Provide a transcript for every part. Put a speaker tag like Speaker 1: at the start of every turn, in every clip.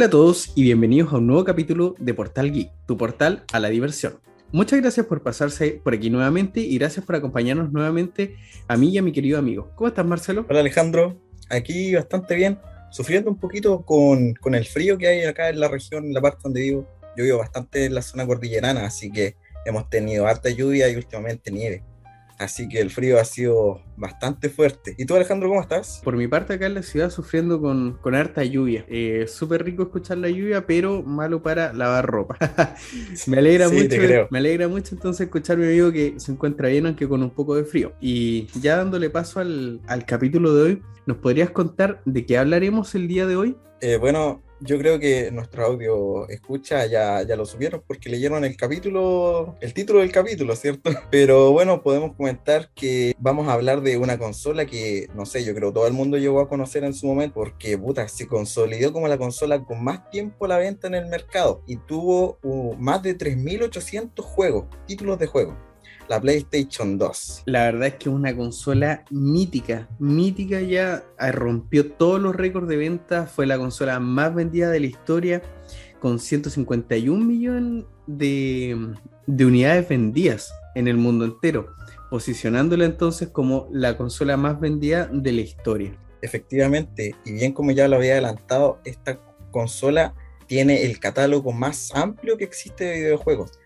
Speaker 1: Hola a todos y bienvenidos a un nuevo capítulo de Portal Geek, tu portal a la diversión. Muchas gracias por pasarse por aquí nuevamente y gracias por acompañarnos nuevamente a mí y a mi querido amigo. ¿Cómo estás, Marcelo?
Speaker 2: Hola, Alejandro. Aquí bastante bien, sufriendo un poquito con, con el frío que hay acá en la región, en la parte donde vivo. Yo vivo bastante en la zona cordillerana, así que hemos tenido harta lluvia y últimamente nieve. Así que el frío ha sido bastante fuerte. ¿Y tú, Alejandro, cómo estás?
Speaker 1: Por mi parte, acá en la ciudad sufriendo con, con harta lluvia. Eh, Súper rico escuchar la lluvia, pero malo para lavar ropa. me alegra
Speaker 2: Sí,
Speaker 1: mucho.
Speaker 2: te creo.
Speaker 1: Me alegra mucho entonces escuchar a mi amigo que se encuentra bien, aunque con un poco de frío. Y ya dándole paso al, al capítulo de hoy, ¿nos podrías contar de qué hablaremos el día de hoy?
Speaker 2: Eh, bueno, yo creo que nuestro audio escucha ya, ya lo subieron porque leyeron el capítulo, el título del capítulo, ¿cierto? Pero bueno, podemos comentar que vamos a hablar de una consola que, no sé, yo creo todo el mundo llegó a conocer en su momento porque, puta, se consolidó como la consola con más tiempo a la venta en el mercado y tuvo uh, más de 3.800 juegos, títulos de juego. La PlayStation 2.
Speaker 1: La verdad es que es una consola mítica, mítica ya, eh, rompió todos los récords de venta, fue la consola más vendida de la historia, con 151 millones de, de unidades vendidas en el mundo entero, posicionándola entonces como la consola más vendida de la historia.
Speaker 2: Efectivamente, y bien como ya lo había adelantado, esta consola tiene el catálogo más amplio que existe de videojuegos,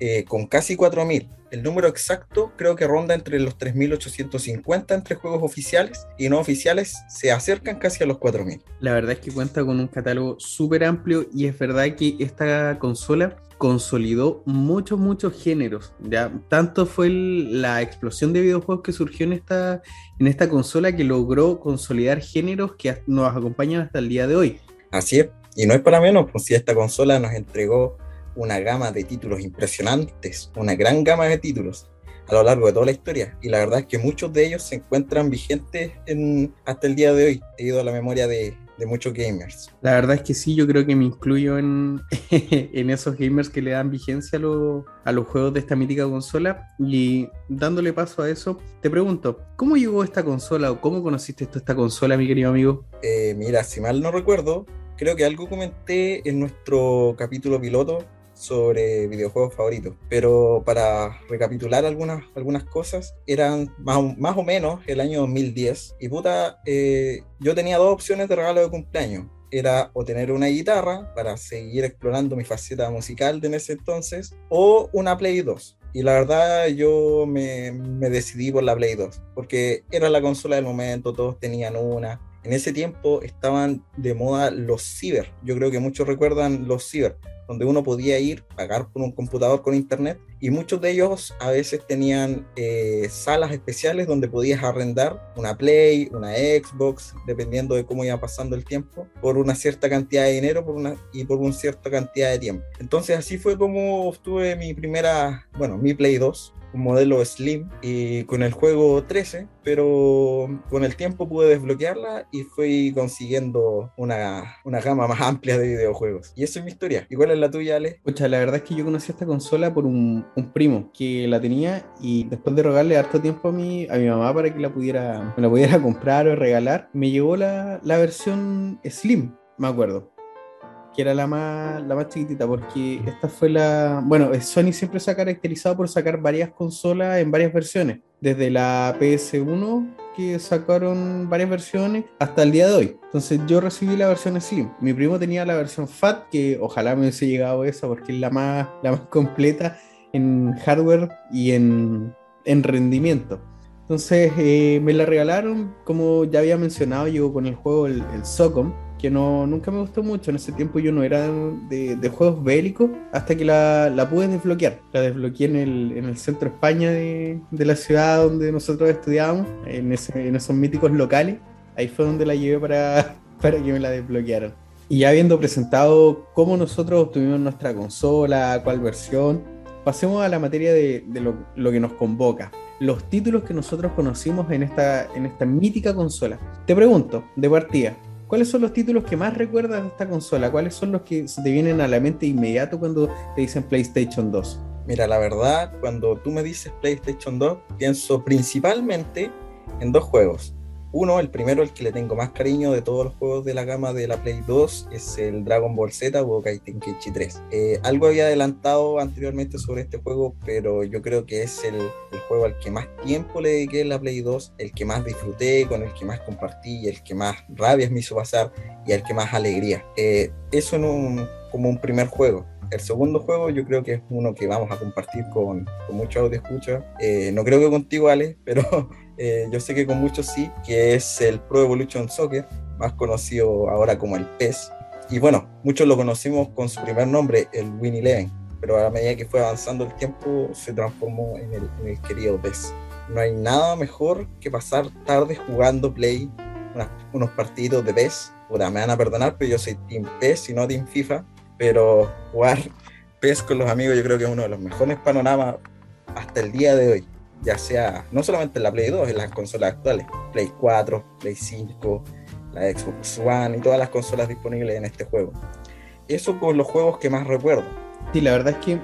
Speaker 2: eh, con casi 4.000. El número exacto creo que ronda entre los 3.850 entre juegos oficiales y no oficiales, se acercan casi a los 4.000.
Speaker 1: La verdad es que cuenta con un catálogo súper amplio y es verdad que esta consola consolidó muchos, muchos géneros. ¿ya? Tanto fue el- la explosión de videojuegos que surgió en esta, en esta consola que logró consolidar géneros que nos acompañan hasta el día de hoy.
Speaker 2: Así es, y no es para menos, pues si esta consola nos entregó una gama de títulos impresionantes, una gran gama de títulos a lo largo de toda la historia. Y la verdad es que muchos de ellos se encuentran vigentes en- hasta el día de hoy, debido a la memoria de, de muchos gamers.
Speaker 1: La verdad es que sí, yo creo que me incluyo en, en esos gamers que le dan vigencia a, lo- a los juegos de esta mítica consola. Y dándole paso a eso, te pregunto, ¿cómo llegó esta consola o cómo conociste tú esta consola, mi querido amigo?
Speaker 2: Eh, mira, si mal no recuerdo, creo que algo comenté en nuestro capítulo piloto sobre videojuegos favoritos, pero para recapitular algunas, algunas cosas, eran más, más o menos el año 2010 y puta, eh, yo tenía dos opciones de regalo de cumpleaños. Era o tener una guitarra para seguir explorando mi faceta musical de ese entonces, o una Play 2. Y la verdad yo me, me decidí por la Play 2, porque era la consola del momento, todos tenían una, en ese tiempo estaban de moda los ciber. Yo creo que muchos recuerdan los ciber, donde uno podía ir, pagar por un computador con internet, y muchos de ellos a veces tenían eh, salas especiales donde podías arrendar una Play, una Xbox, dependiendo de cómo iba pasando el tiempo, por una cierta cantidad de dinero por una, y por una cierta cantidad de tiempo. Entonces así fue como obtuve mi primera, bueno, mi Play 2 un modelo Slim y con el juego 13, pero con el tiempo pude desbloquearla y fui consiguiendo una, una gama más amplia de videojuegos. Y esa es mi historia. ¿Y cuál es la tuya, Ale?
Speaker 1: Pucha, la verdad es que yo conocí esta consola por un, primo que la tenía y después de rogarle harto tiempo a mi, a mi mamá para que la pudiera, la pudiera comprar o regalar, me llegó la, la versión Slim, me acuerdo. Que era la más, la más chiquitita, porque esta fue la. Bueno, Sony siempre se ha caracterizado por sacar varias consolas en varias versiones. Desde la PS1, que sacaron varias versiones, hasta el día de hoy. Entonces yo recibí la versión Slim. Mi primo tenía la versión Fat, que ojalá me hubiese llegado esa, porque es la más, la más completa en hardware y en, en rendimiento. Entonces eh, me la regalaron, como ya había mencionado, yo con el juego el, el Socom, que no, nunca me gustó mucho. En ese tiempo yo no era de, de juegos bélicos hasta que la, la pude desbloquear. La desbloqueé en el, en el centro de España de, de la ciudad donde nosotros estudiábamos, en, ese- en esos míticos locales. Ahí fue donde la llevé para, para que me la desbloquearan. Y ya habiendo presentado cómo nosotros obtuvimos nuestra consola, cuál versión, pasemos a la materia de, de lo, lo que nos convoca. Los títulos que nosotros conocimos en esta, en esta mítica consola. Te pregunto, de partida, ¿cuáles son los títulos que más recuerdas de esta consola? ¿Cuáles son los que se te vienen a la mente inmediato cuando te dicen PlayStation 2?
Speaker 2: Mira, la verdad, cuando tú me dices PlayStation 2, pienso principalmente en dos juegos. Uno, el primero, el que le tengo más cariño de todos los juegos de la gama de la Play 2, es el Dragon Ball Z Budokai Tenkaichi 3. Eh, algo había adelantado anteriormente sobre este juego, pero yo creo que es el, juego al que más tiempo le dediqué en la Play 2, el que más disfruté, con el que más compartí, el que más rabias me hizo pasar y el que más alegría. Eh, eso en un, como un primer juego. El segundo juego yo creo que es uno que vamos a compartir con, con muchos audio escucha. Eh, no creo que contigo, Ale, pero eh, yo sé que con muchos sí, que es el Pro Evolution Soccer, más conocido ahora como el PES. Y bueno, muchos lo conocimos con su primer nombre, el Win Eleven, pero a medida que fue avanzando el tiempo se transformó en el, en el querido PES. No hay nada mejor que pasar tarde jugando Play, unos partidos de PES. Puta, me van a perdonar, pero yo soy Team PES y no Team FIFA, pero jugar PES con los amigos yo creo que es uno de los mejores panoramas hasta el día de hoy ya sea no solamente en la Play 2, en las consolas actuales, Play 4, Play 5, la Xbox One y todas las consolas disponibles en este juego. Eso con los juegos que más recuerdo.
Speaker 1: Sí, la verdad es que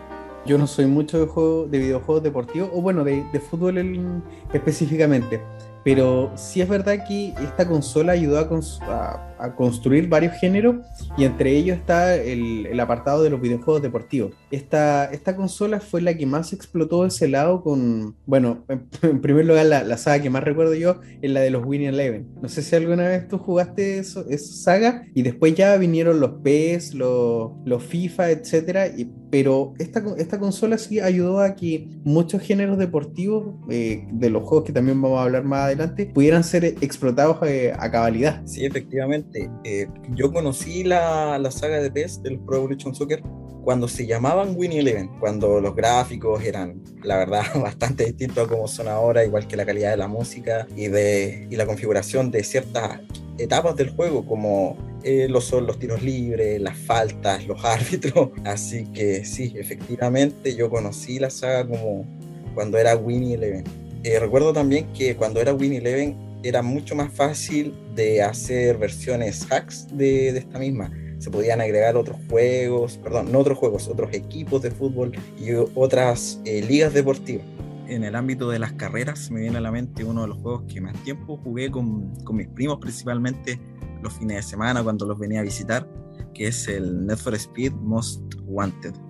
Speaker 1: yo no soy mucho de, juego, de videojuegos deportivos, o bueno, de, de fútbol específicamente. Pero sí es verdad que esta consola ayudó a, cons a, a construir varios géneros y entre ellos está el, el, apartado de los videojuegos deportivos. Esta, esta consola fue la que más explotó ese lado con, bueno, en, en primer lugar la, la, saga que más recuerdo yo es la de los Winning Eleven. No sé si alguna vez tú jugaste eso, esa saga y después ya vinieron los PES, los, los FIFA, etcétera, y, pero esta, esta consola sí ayudó a que muchos géneros deportivos eh, de los juegos que también vamos a hablar más adelante pudieran ser explotados eh, a cabalidad.
Speaker 2: Sí, efectivamente eh, yo conocí la, la, saga de PES del Pro Evolution Soccer cuando se llamaban Winnie Eleven, cuando los gráficos eran, la verdad, bastante distintos a como son ahora, igual que la calidad de la música y, de, y la configuración de ciertas etapas del juego, como eh, los, los tiros libres, las faltas, los árbitros. Así que sí, efectivamente, yo conocí la saga como cuando era Winnie Eleven. Eh, recuerdo también que cuando era Winnie Eleven era mucho más fácil de hacer versiones hacks de, de, esta misma. Se podían agregar otros juegos, perdón, no otros juegos, otros equipos de fútbol y otras eh, ligas deportivas. En el ámbito de las carreras me viene a la mente uno de los juegos que más tiempo jugué con, con mis primos, principalmente los fines de semana cuando los venía a visitar, que es el Need for Speed Most Wanted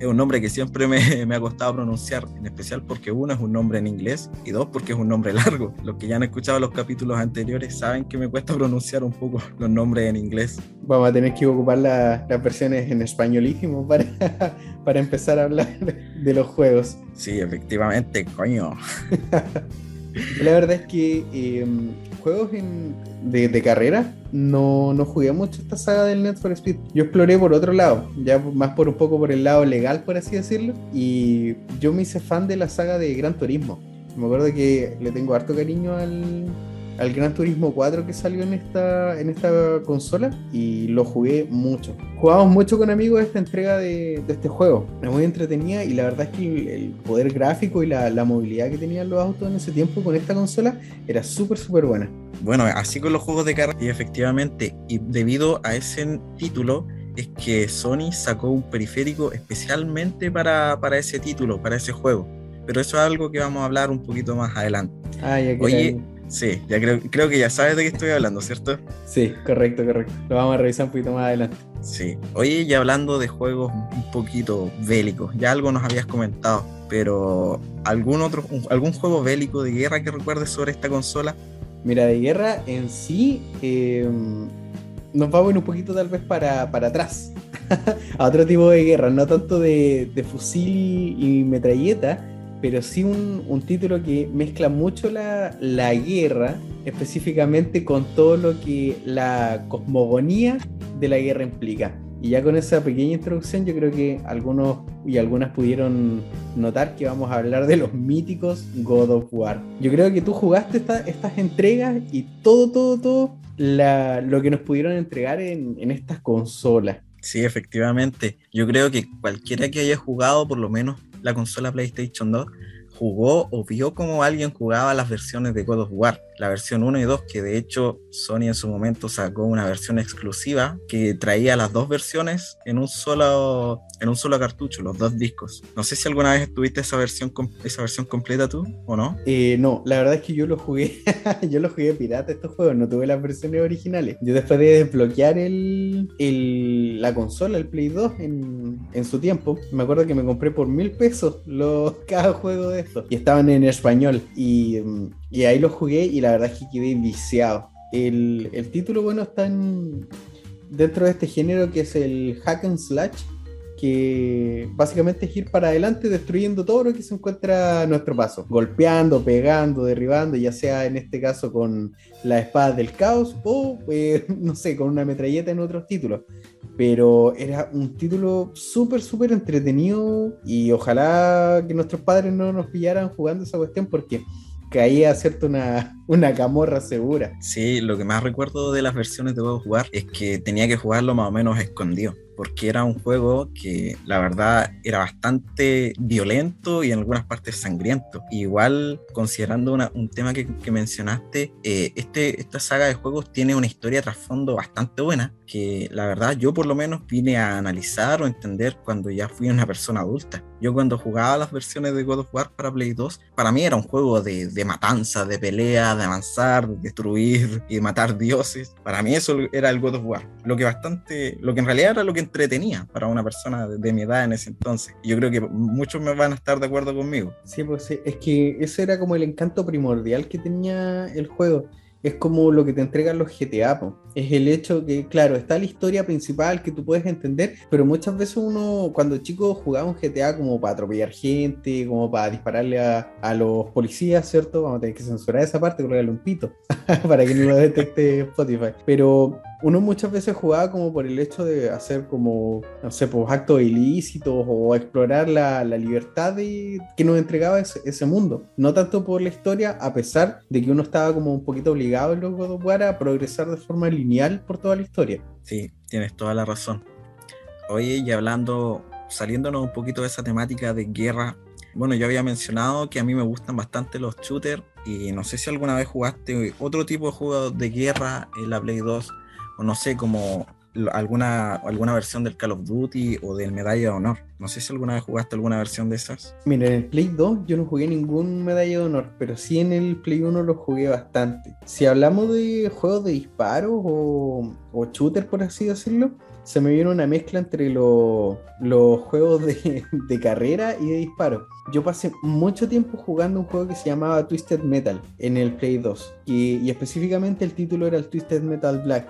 Speaker 2: es un nombre que siempre me, me, ha costado pronunciar, en especial porque uno es un nombre en inglés y dos porque es un nombre largo. Los que ya han escuchado los capítulos anteriores saben que me cuesta pronunciar un poco los nombres en inglés.
Speaker 1: Vamos a tener que ocupar la, las versiones en españolísimo para, para empezar a hablar de los juegos.
Speaker 2: Sí, efectivamente, coño.
Speaker 1: La verdad es que eh, juegos en, de, de, carrera no, no jugué mucho esta saga del Need for Speed. Yo exploré por otro lado, ya más por un poco por el lado legal, por así decirlo. Y yo me hice fan de la saga de Gran Turismo. Me acuerdo que le tengo harto cariño al, al Gran Turismo 4 que salió en esta, en esta consola y lo jugué mucho. Jugamos mucho con amigos esta entrega de, de este juego. Me muy entretenida y la verdad es que el, el poder gráfico y la, la, movilidad que tenían los autos en ese tiempo con esta consola era súper, súper buena.
Speaker 2: Bueno, así con los juegos de carrera y efectivamente, y debido a ese título, es que Sony sacó un periférico especialmente para, para ese título, para ese juego. Pero eso es algo que vamos a hablar un poquito más adelante.
Speaker 1: Ah, ya que
Speaker 2: Oye, Sí, ya creo, creo que ya sabes de qué estoy hablando, ¿cierto?
Speaker 1: Sí, correcto, correcto. Lo vamos a revisar un poquito más adelante.
Speaker 2: Sí. Oye, ya hablando de juegos un poquito bélicos, ya algo nos habías comentado, pero ¿algún otro, algún juego bélico de guerra que recuerdes sobre esta consola?
Speaker 1: Mira, de guerra en sí, eh, nos vamos un poquito tal vez para, para atrás, a otro tipo de guerra, no tanto de, de fusil y metralleta, pero sí un, un, título que mezcla mucho la, la, guerra, específicamente con todo lo que la cosmogonía de la guerra implica. Y ya con esa pequeña introducción yo creo que algunos y algunas pudieron notar que vamos a hablar de los míticos God of War. Yo creo que tú jugaste esta, estas entregas y todo, todo, todo la, lo que nos pudieron entregar en, en estas consolas.
Speaker 2: Sí, efectivamente. Yo creo que cualquiera que haya jugado por lo menos la consola PlayStation 2 jugó o vio cómo alguien jugaba las versiones de God of War, la versión 1 y 2, que de hecho Sony en su momento sacó una versión exclusiva que traía las dos versiones en un solo, en un solo cartucho, los dos discos. No sé si alguna vez tuviste esa versión, esa versión completa tú o no.
Speaker 1: Eh, no, la verdad es que yo lo jugué, yo lo jugué pirata estos juegos, no tuve las versiones originales. Yo después de desbloquear el, el la consola, el Play 2 en, en, su tiempo, me acuerdo que me compré por mil pesos los, cada juego de estos y estaban en español y, y ahí los jugué y la verdad es que quedé viciado. El, el título, bueno, está en, dentro de este género que es el hack and slash que básicamente es ir para adelante destruyendo todo lo que se encuentra a nuestro paso, golpeando, pegando, derribando, ya sea en este caso con la espada del caos o, eh, no sé, con una metralleta en otros títulos. Pero era un título súper, súper entretenido y ojalá que nuestros padres no nos pillaran jugando esa cuestión porque caía, ¿cierto? Una, una camorra segura.
Speaker 2: Sí, lo que más recuerdo de las versiones de juego jugar es que tenía que jugarlo más o menos escondido porque era un juego que la verdad era bastante violento y en algunas partes sangriento. Igual, considerando un tema que, mencionaste, eh, este, esta saga de juegos tiene una historia trasfondo bastante buena, que la verdad yo por lo menos vine a analizar o entender cuando ya fui una persona adulta. Yo cuando jugaba las versiones de God of War para Play 2, para mí era un juego de, de matanza, de pelea, de avanzar, de destruir y de matar dioses. Para mí eso era el God of War. Lo que bastante, lo que en realidad era lo que entretenía para una persona de, mi edad en ese entonces. Yo creo que muchos me van a estar de acuerdo conmigo.
Speaker 1: Sí, pues es que ese era como el encanto primordial que tenía el juego es como lo que te entregan los GTA. Es el hecho que, claro, está la historia principal que tú puedes entender, pero muchas veces uno, cuando chico jugaba GTA como para atropellar gente, como para dispararle a, a los policías, ¿cierto? Vamos a tener que censurar esa parte, colocarle un pito para que no lo detecte Spotify. Pero uno muchas veces jugaba como por el hecho de hacer como, no sé, pues actos ilícitos o explorar la, la libertad de, que nos entregaba ese, ese, mundo. No tanto por la historia, a pesar de que uno estaba como un poquito obligado en los God of War a progresar de forma lineal por toda la historia.
Speaker 2: Sí, tienes toda la razón. Oye, y hablando, saliéndonos un poquito de esa temática de guerra, bueno, yo había mencionado que a mí me gustan bastante los shooters y no sé si alguna vez jugaste otro tipo de juego de guerra en la Play 2 o no sé, como alguna, alguna versión del Call of Duty o del Medalla de Honor. No sé si alguna vez jugaste alguna versión de esas.
Speaker 1: Mira, en el Play 2 yo no jugué ningún Medalla de Honor, pero sí en el Play 1 lo jugué bastante. Si hablamos de juegos de disparos o, o shooter, por así decirlo, se me viene una mezcla entre los juegos de, de, carrera y de disparo. Yo pasé mucho tiempo jugando un juego que se llamaba Twisted Metal en el Play 2 y, y específicamente el título era el Twisted Metal Black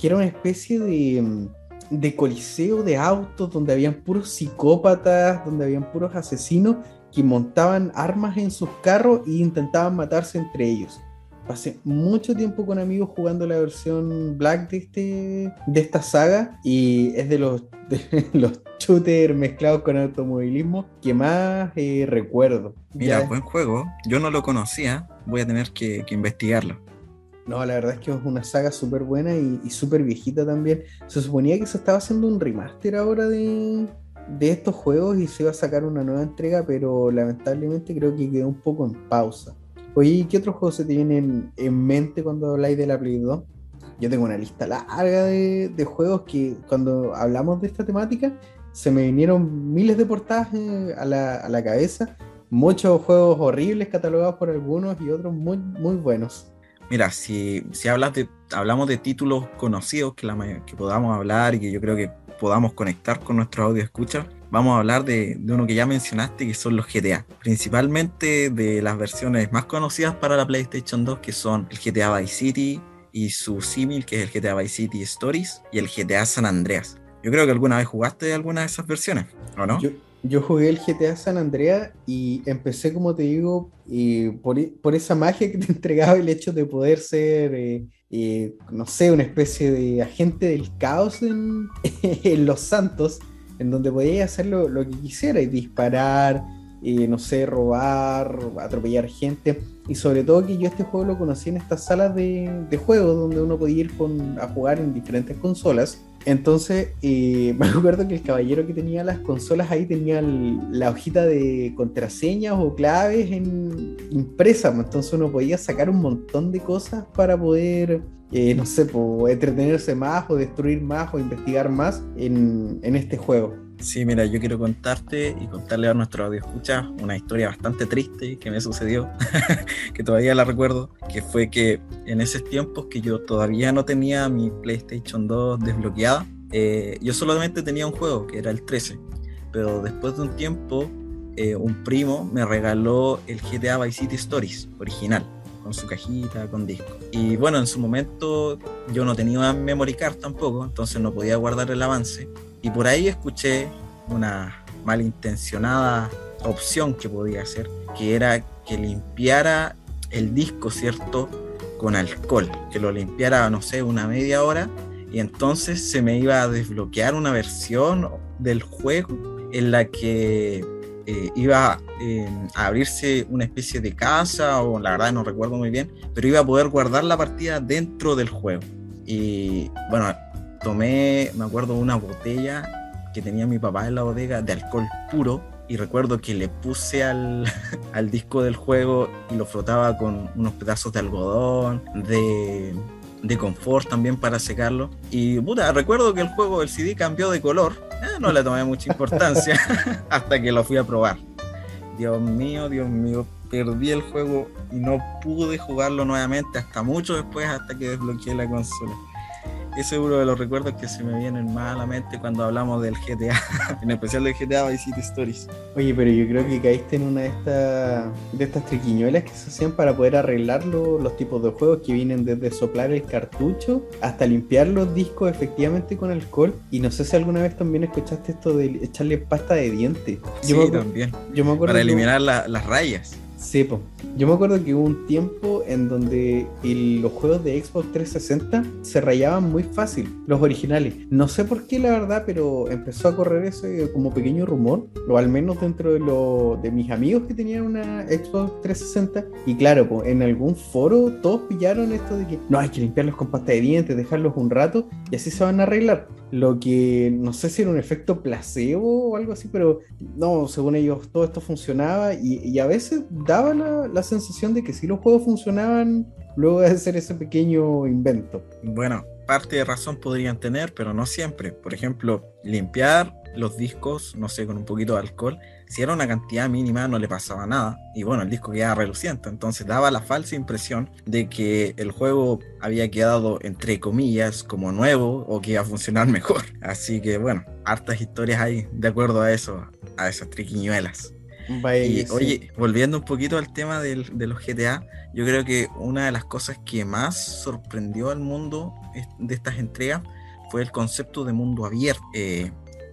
Speaker 1: que era una especie de, de coliseo de autos donde habían puros psicópatas, donde habían puros asesinos que montaban armas en sus carros e intentaban matarse entre ellos. Pasé mucho tiempo con amigos jugando la versión Black de, este, de esta saga y es de los, de los shooters mezclados con automovilismo que más eh, recuerdo.
Speaker 2: Mira, buen juego. Yo no lo conocía, voy a tener que, que investigarlo.
Speaker 1: No, la verdad es que es una saga súper buena y, súper viejita también. Se suponía que se estaba haciendo un remaster ahora de, estos juegos y se iba a sacar una nueva entrega, pero lamentablemente creo que quedó un poco en pausa. Oye, ¿qué otros juegos se te vienen en mente cuando habláis de la Play 2? Yo tengo una lista larga de, juegos que cuando hablamos de esta temática se me vinieron miles de portadas eh, a la, a la cabeza. Muchos juegos horribles catalogados por algunos y otros muy, muy buenos.
Speaker 2: Mira, si, si hablas de, hablamos de títulos conocidos que, la, que podamos hablar y que yo creo que podamos conectar con nuestro audio escucha, vamos a hablar de, de, uno que ya mencionaste, que son los GTA. Principalmente de las versiones más conocidas para la PlayStation 2, que son el GTA Vice City y su símil, que es el GTA Vice City Stories, y el GTA San Andreas. Yo creo que alguna vez jugaste alguna de esas versiones, ¿o no?
Speaker 1: Jugué el GTA San Andreas y empecé, como te digo, por, por, esa magia que te entregaba el hecho de poder ser, eh, eh, no sé, una especie de agente del caos en, Los Santos, en donde podías hacer lo, lo que quisieras disparar, no sé, robar, atropellar gente. Y sobre todo que yo este juego lo conocí en estas salas de, de juegos donde uno podía ir con, a jugar en diferentes consolas. Entonces, eh, me acuerdo que el caballero que tenía las consolas ahí tenía la hojita de contraseñas o claves en, impresa. Pues, entonces uno podía sacar un montón de cosas para poder, eh, no sé, entretenerse más o destruir más o investigar más en este juego.
Speaker 2: Sí, mira, yo quiero contarte y contarle a nuestro audio escucha una historia bastante triste que me sucedió, que todavía la recuerdo, que fue que en esos tiempos que yo todavía no tenía mi PlayStation 2 desbloqueada, eh, yo solamente tenía un juego, que era el 13, pero después de un tiempo, eh, un primo me regaló el GTA Vice City Stories original con su cajita, con disco. Y bueno, en su momento yo no tenía memory card tampoco, entonces no podía guardar el avance. Y por ahí escuché una malintencionada opción que podía hacer, que era que limpiara el disco, ¿cierto? Con alcohol, que lo limpiara, no sé, una media hora, y entonces se me iba a desbloquear una versión del juego en la que eh, iba eh, a abrirse una especie de casa, o la verdad no recuerdo muy bien, pero iba a poder guardar la partida dentro del juego. Y bueno, tomé, me acuerdo, una botella que tenía mi papá en la bodega de alcohol puro y recuerdo que le puse al, al disco del juego y lo frotaba con unos pedazos de algodón, de, de confort también para secarlo. Y puta, recuerdo que el juego, el CD cambió de color. Eh, no le tomé mucha importancia hasta que lo fui a probar. Dios mío, Dios mío, perdí el juego y no pude jugarlo nuevamente hasta mucho después, hasta que desbloqueé la consola es uno de los recuerdos que se me vienen más a la mente cuando hablamos del GTA, en especial del GTA Vice City Stories.
Speaker 1: Oye, pero yo creo que caíste en una de estas de estas triquiñuelas que se hacían para poder arreglar los tipos de juegos que vienen desde soplar el cartucho hasta limpiar los discos efectivamente con alcohol. Y no sé si alguna vez también escuchaste esto de echarle pasta de dientes.
Speaker 2: Sí, también. para eliminar las rayas.
Speaker 1: Sí, yo me acuerdo que hubo un tiempo en donde los juegos de Xbox 360 se rayaban muy fácil, los originales. No sé por qué, la verdad, pero empezó a correr ese como pequeño rumor, o al menos dentro de, lo, de mis amigos que tenían una Xbox 360. Y claro, en algún foro todos pillaron esto de que no hay que limpiarlos con pasta de dientes, dejarlos un rato y así se van a arreglar. Lo que no sé si era un efecto placebo o algo así, pero no, según ellos todo esto funcionaba y, a veces daba la, sensación de que sí los juegos funcionaban luego de hacer ese pequeño invento.
Speaker 2: Bueno, parte de razón podrían tener, pero no siempre. Por ejemplo, limpiar los discos, no sé, con un poquito de alcohol, si era una cantidad mínima no le pasaba nada. Y bueno, el disco quedaba reluciente, entonces daba la falsa impresión de que el juego había quedado, entre comillas, como nuevo o que iba a funcionar mejor. Así que bueno, hartas historias hay de acuerdo a eso, a esas triquiñuelas. y oye, volviendo un poquito al tema de los GTA, yo creo que una de las cosas que más sorprendió al mundo de estas entregas fue el concepto de mundo abierto. Eh,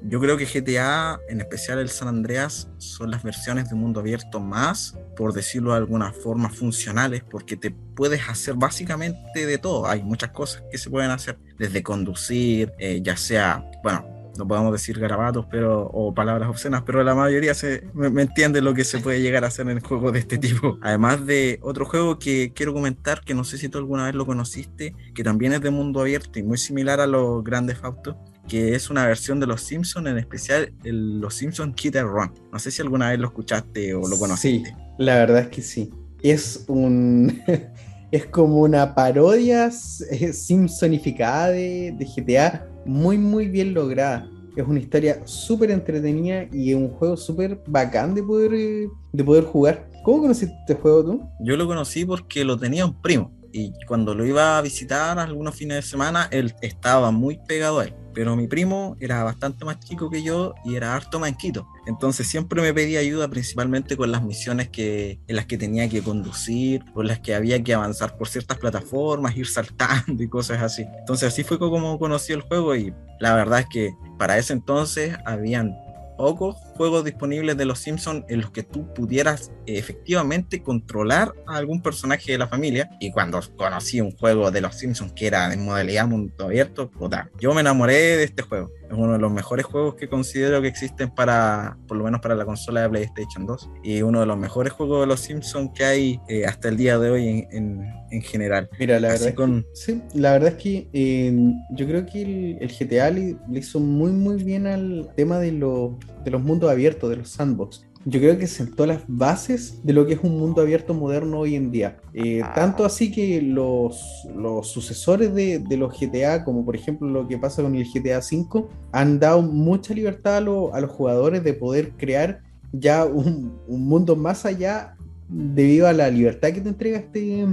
Speaker 2: yo creo que GTA, en especial el San Andreas, son las versiones de mundo abierto más, por decirlo de alguna forma, funcionales, porque te puedes hacer básicamente de todo. Hay muchas cosas que se pueden hacer, desde conducir, eh, ya sea, bueno, no podemos decir garabatos pero, o palabras obscenas, pero la mayoría se, me, entiende lo que se puede llegar a hacer en juegos de este tipo. Además de otro juego que quiero comentar, que no sé si tú alguna vez lo conociste, que también es de mundo abierto y muy similar a los grandes autos, que es una versión de Los Simpsons, en especial el Los Simpsons Kid Run. No sé si alguna vez lo escuchaste o lo conociste.
Speaker 1: Sí, la verdad es que sí. Es un. es como una parodia simpsonificada de, de GTA, muy, muy bien lograda. Es una historia súper entretenida y es un juego súper bacán de poder, de poder jugar. ¿Cómo conociste este juego tú?
Speaker 2: Yo lo conocí porque lo tenía un primo y cuando lo iba a visitar algunos fines de semana, él estaba muy pegado a él pero mi primo era bastante más chico que yo y era harto manquito. Entonces siempre me pedía ayuda principalmente con las misiones que, en las que tenía que conducir, con las que había que avanzar por ciertas plataformas, ir saltando y cosas así. Entonces así fue como conocí el juego y la verdad es que para ese entonces habían pocos juegos disponibles de Los Simpsons en los que tú pudieras eh, efectivamente controlar a algún personaje de la familia. Y cuando conocí un juego de Los Simpsons que era en modalidad mundo abierto, puta, yo me enamoré de este juego. Es uno de los mejores juegos que considero que existen para, por lo menos para la consola de PlayStation 2. Y uno de los mejores juegos de Los Simpsons que hay eh, hasta el día de hoy en, en, general.
Speaker 1: Mira, la verdad, es que, sí, la verdad es que eh, yo creo que el, el GTA le, le, hizo muy, muy bien al tema de, lo, de los mundos abiertos, de los sandbox yo creo que sentó las bases de lo que es un mundo abierto moderno hoy en día. Eh, ah. tanto así que los, los sucesores de, de, los GTA, como por ejemplo lo que pasa con el GTA V, han dado mucha libertad a, a los jugadores de poder crear ya un, un, mundo más allá debido a la libertad que te entrega este,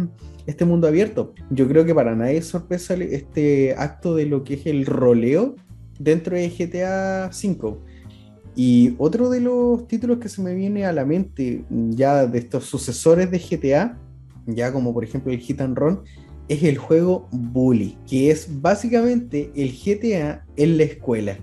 Speaker 1: este mundo abierto. Yo creo que para nadie es sorpresa este acto de lo que es el roleo dentro de GTA V y otro de los títulos que se me viene a la mente ya de estos sucesores de GTA, ya como por ejemplo el Hit and Run, es el juego Bully, que es básicamente el GTA en la escuela.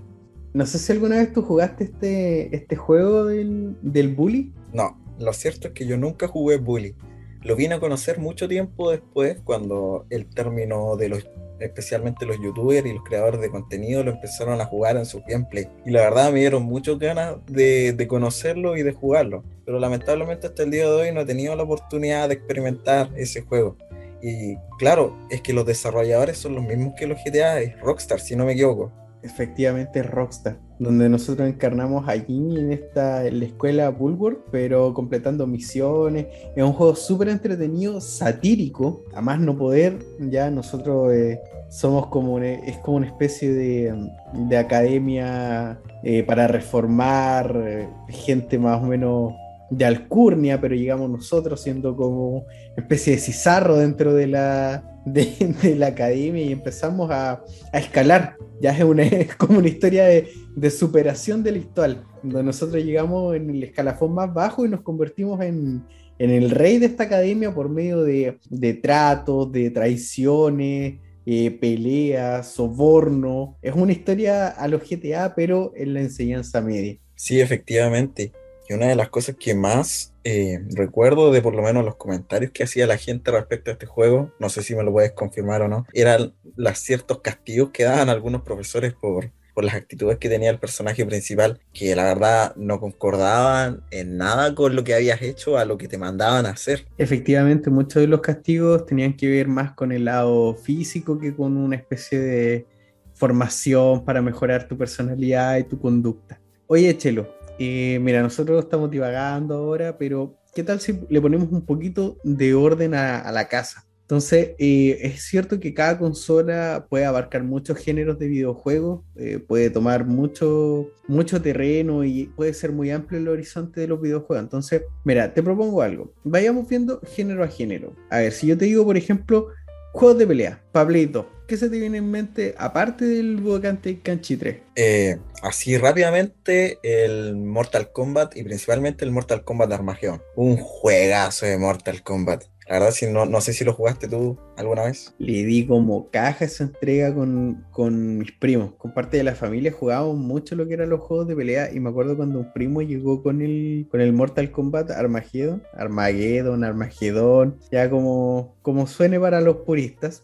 Speaker 1: No sé si alguna vez tú jugaste este, este juego del, del Bully.
Speaker 2: No, lo cierto es que yo nunca jugué Bully. Lo vine a conocer mucho tiempo después, cuando el término de los especialmente los youtubers y los creadores de contenido, lo empezaron a jugar en su gameplay. Y la verdad me dieron muchas ganas de, de, conocerlo y de jugarlo. Pero lamentablemente hasta el día de hoy no he tenido la oportunidad de experimentar ese juego. Y claro, es que los desarrolladores son los mismos que los GTA, es Rockstar, si no me equivoco
Speaker 1: efectivamente Rockstar, donde nosotros encarnamos allí en esta en la escuela Bulwark, pero completando misiones. Es un juego súper entretenido, satírico, a más no poder. Ya nosotros eh, somos como una, es como una especie de, de academia eh, para reformar eh, gente más o menos de alcurnia, pero llegamos nosotros siendo como especie de cizarro dentro de la, de, la academia y empezamos a, a escalar. Ya es, una, es como una historia de, de, superación delictual, donde nosotros llegamos en el escalafón más bajo y nos convertimos en, en el rey de esta academia por medio de, de tratos, de traiciones, eh, peleas, soborno. Es una historia a los GTA, pero en la enseñanza media.
Speaker 2: Sí, efectivamente. Y una de las cosas que más eh, recuerdo de por lo menos los comentarios que hacía la gente respecto a este juego, no sé si me lo puedes confirmar o no, eran los ciertos castigos que daban algunos profesores por, por las actitudes que tenía el personaje principal, que la verdad no concordaban en nada con lo que habías hecho a lo que te mandaban a hacer.
Speaker 1: Efectivamente, muchos de los castigos tenían que ver más con el lado físico que con una especie de formación para mejorar tu personalidad y tu conducta. Oye, Chelo, eh, mira, nosotros estamos divagando ahora, pero ¿qué tal si le ponemos un poquito de orden a, la casa? Entonces, eh, es cierto que cada consola puede abarcar muchos géneros de videojuegos, eh, puede tomar mucho, mucho terreno y puede ser muy amplio el horizonte de los videojuegos. Entonces, mira, te propongo algo. Vayamos viendo género a género. A ver, si yo te digo, por ejemplo, juegos de pelea, Pablito, ¿qué se te viene en mente aparte del Budokan Kanchi 3?
Speaker 2: Eh, así rápidamente, el Mortal Kombat y principalmente el Mortal Kombat Armageddon. Un juegazo de Mortal Kombat. La verdad, si no, no sé si lo jugaste tú alguna vez.
Speaker 1: Le di como caja esa entrega con, con, mis primos. Con parte de la familia jugábamos mucho lo que eran los juegos de pelea. Y me acuerdo cuando un primo llegó con el, con el Mortal Kombat Armageddon. Armageddon, Armageddon. Ya como, como suene para los puristas.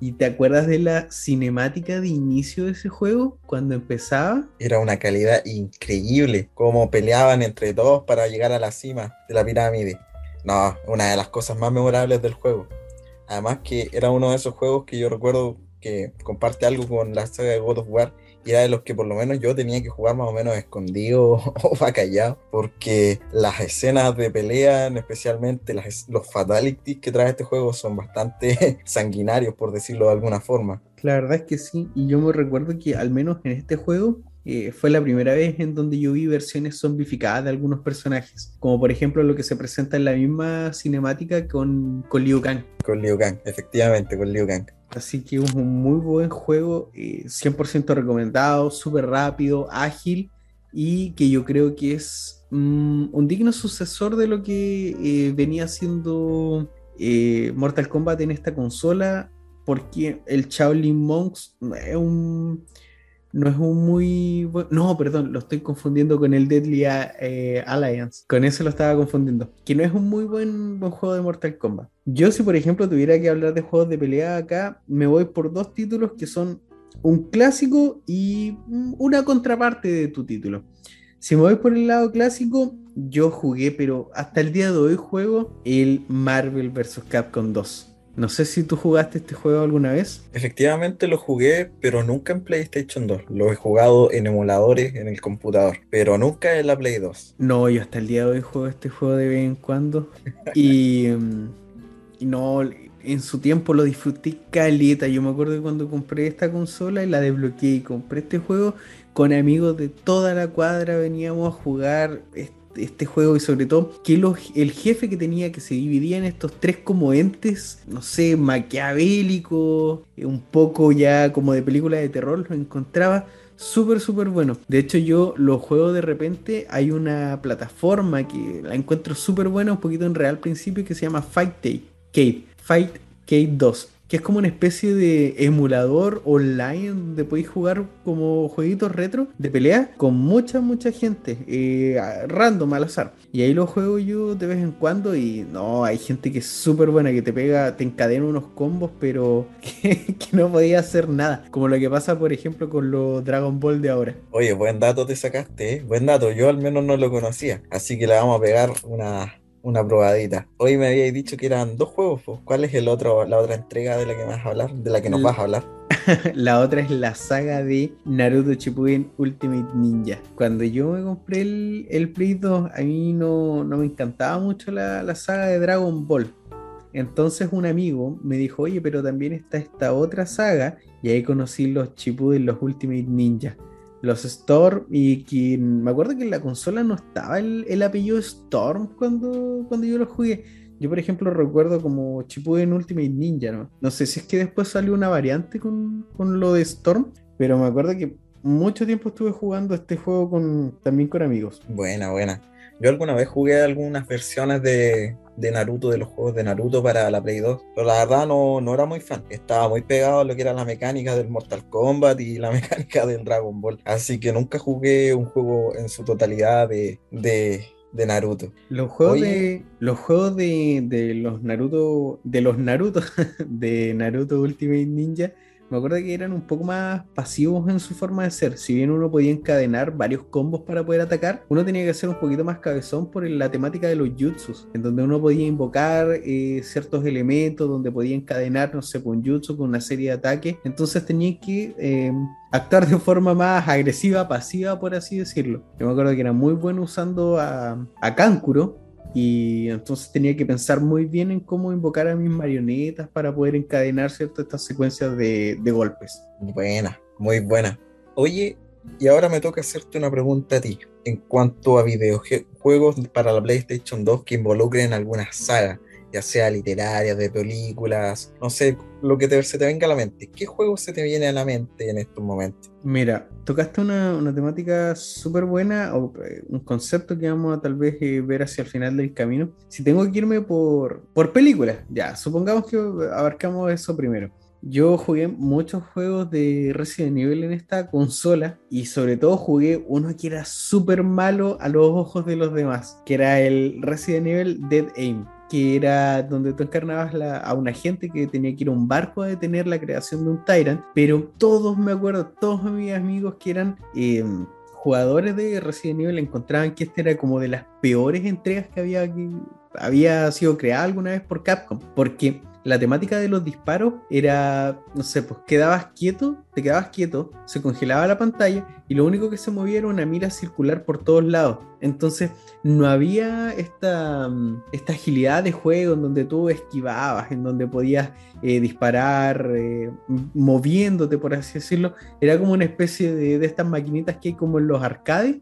Speaker 1: ¿Y te acuerdas de la cinemática de inicio de ese juego? Cuando empezaba.
Speaker 2: Era una calidad increíble. Cómo peleaban entre todos para llegar a la cima de la pirámide. No, una de las cosas más memorables del juego. Además que era uno de esos juegos que yo recuerdo que comparte algo con la saga de God of War y era de los que por lo menos yo tenía que jugar más o menos escondido o callado porque las escenas de pelea, especialmente los fatalities que trae este juego son bastante sanguinarios por decirlo de alguna forma.
Speaker 1: La verdad es que sí, y yo me recuerdo que al menos en este juego eh, fue la primera vez en donde yo vi versiones zombificadas de algunos personajes, como por ejemplo lo que se presenta en la misma cinemática con, con Liu Kang.
Speaker 2: Con Liu Kang, efectivamente, con Liu Kang.
Speaker 1: Así que es un muy buen juego, 100% eh, recomendado, súper rápido, ágil y que yo creo que es mm, un digno sucesor de lo que eh, venía haciendo Mortal Kombat en esta consola, porque el Shaolin Monks es un no es un muy. No, perdón, lo estoy confundiendo con el Deadly eh, Alliance. Con eso lo estaba confundiendo. Que no es un muy buen, buen juego de Mortal Kombat. Yo si por ejemplo tuviera que hablar de juegos de pelea acá, me voy por dos títulos que son un clásico y una contraparte de tu título. Si me voy por el lado clásico, yo jugué, pero hasta el día de hoy juego el Marvel vs. Capcom 2. No sé si tú jugaste este juego alguna vez.
Speaker 2: Efectivamente lo jugué, pero nunca en PlayStation 2. Lo he jugado en emuladores en el computador, pero nunca en la Play 2.
Speaker 1: No, yo hasta el día de hoy juego este juego de vez en cuando. y, y no, en su tiempo lo disfruté caleta. Yo me acuerdo cuando compré esta consola y la desbloqueé y compré este juego con amigos de toda la cuadra. Veníamos a jugar este juego y sobre todo que el jefe que tenía que se dividía en estos tres como entes, no sé, maquiavélicos, un poco ya como de película de terror, lo encontraba súper, súper bueno. De hecho, yo lo juego de repente. Hay una plataforma que la encuentro súper buena, un poquito en real principio, que se llama Fight Cave. Fight Cave 2 que es como una especie de emulador online donde podéis jugar como jueguitos retro de pelea con mucha, mucha gente, eh, random, al azar. Y ahí lo juego yo de vez en cuando y no, hay gente que es súper buena, que te pega, te encadena unos combos, pero que, no podía hacer nada. Como lo que pasa, por ejemplo, con los Dragon Ball de ahora.
Speaker 2: Oye, buen dato te sacaste, ¿eh? buen dato. Yo al menos no lo conocía. Así que le vamos a pegar una, una probadita. Hoy me habíais dicho que eran dos juegos. ¿Cuál es el otro, la otra entrega de la que vas a hablar? De la que nos vas a hablar.
Speaker 1: la otra es la saga de Naruto Shippuden Ultimate Ninja. Cuando yo me compré el, el Play 2, a mí no, me encantaba mucho la, la, saga de Dragon Ball. Entonces un amigo me dijo, oye, pero también está esta otra saga. Y ahí conocí los Shippuden, los Ultimate Ninja los Storm y que me acuerdo que en la consola no estaba el, apellido Storm cuando, cuando yo lo jugué. Yo, por ejemplo, recuerdo como en Ultimate Ninja, ¿no? No sé si es que después salió una variante con, con lo de Storm, pero me acuerdo que mucho tiempo estuve jugando este juego con, también con amigos.
Speaker 2: Buena, buena. Yo alguna vez jugué algunas versiones de, de Naruto, de los juegos de Naruto para la Play 2. Pero la verdad no, no era muy fan. Estaba muy pegado a lo que era la mecánica del Mortal Kombat y la mecánica del Dragon Ball. Así que nunca jugué un juego en su totalidad de, de, de Naruto.
Speaker 1: Los juegos de. Los juegos de, de los Naruto. De los Naruto. de Naruto Ultimate Ninja me acuerdo que eran un poco más pasivos en su forma de ser. Si bien uno podía encadenar varios combos para poder atacar, uno tenía que ser un poquito más cabezón por la temática de los jutsus, en donde uno podía invocar eh, ciertos elementos, donde podía encadenar, no sé, un jutsu con una serie de ataques. Entonces tenía que eh, actuar de forma más agresiva, pasiva, por así decirlo. Yo me acuerdo que era muy bueno usando a, a Kankuro y entonces tenía que pensar muy bien en cómo invocar a mis marionetas para poder encadenar ciertas estas secuencias de, de golpes.
Speaker 2: Buena, muy buena. Oye, y ahora me toca hacerte una pregunta a ti. En cuanto a videojuegos para la PlayStation 2 que involucren alguna saga, ya sea literaria, de películas, no sé, lo que te, se te venga a la mente. ¿Qué juego se te viene a la mente en estos momentos?
Speaker 1: Mira, tocaste una, una temática súper buena, o eh, un concepto que vamos a tal vez eh, ver hacia el final del camino. Si tengo que irme por, por películas, ya, supongamos que abarcamos eso primero. Yo jugué muchos juegos de Resident Evil en esta consola y sobre todo jugué uno que era súper malo a los ojos de los demás, que era el Resident Evil Dead Aim que era donde tú encarnabas a un agente que tenía que ir a un barco a detener la creación de un Tyrant, pero todos me acuerdo, todos mis amigos que eran em, jugadores de Resident Evil encontraban que esta era como de las peores entregas que había, que había sido creada alguna vez por Capcom, porque la temática de los disparos era, no sé, pues quedabas quieto, te quedabas quieto, se congelaba la pantalla y lo único que se movía era una mira circular por todos lados. Entonces no había esta, mm, esta agilidad de juego en donde tú esquivabas, en donde podías eh, disparar eh, moviéndote, por así decirlo. Era como una especie de, de estas maquinitas que hay como en los arcades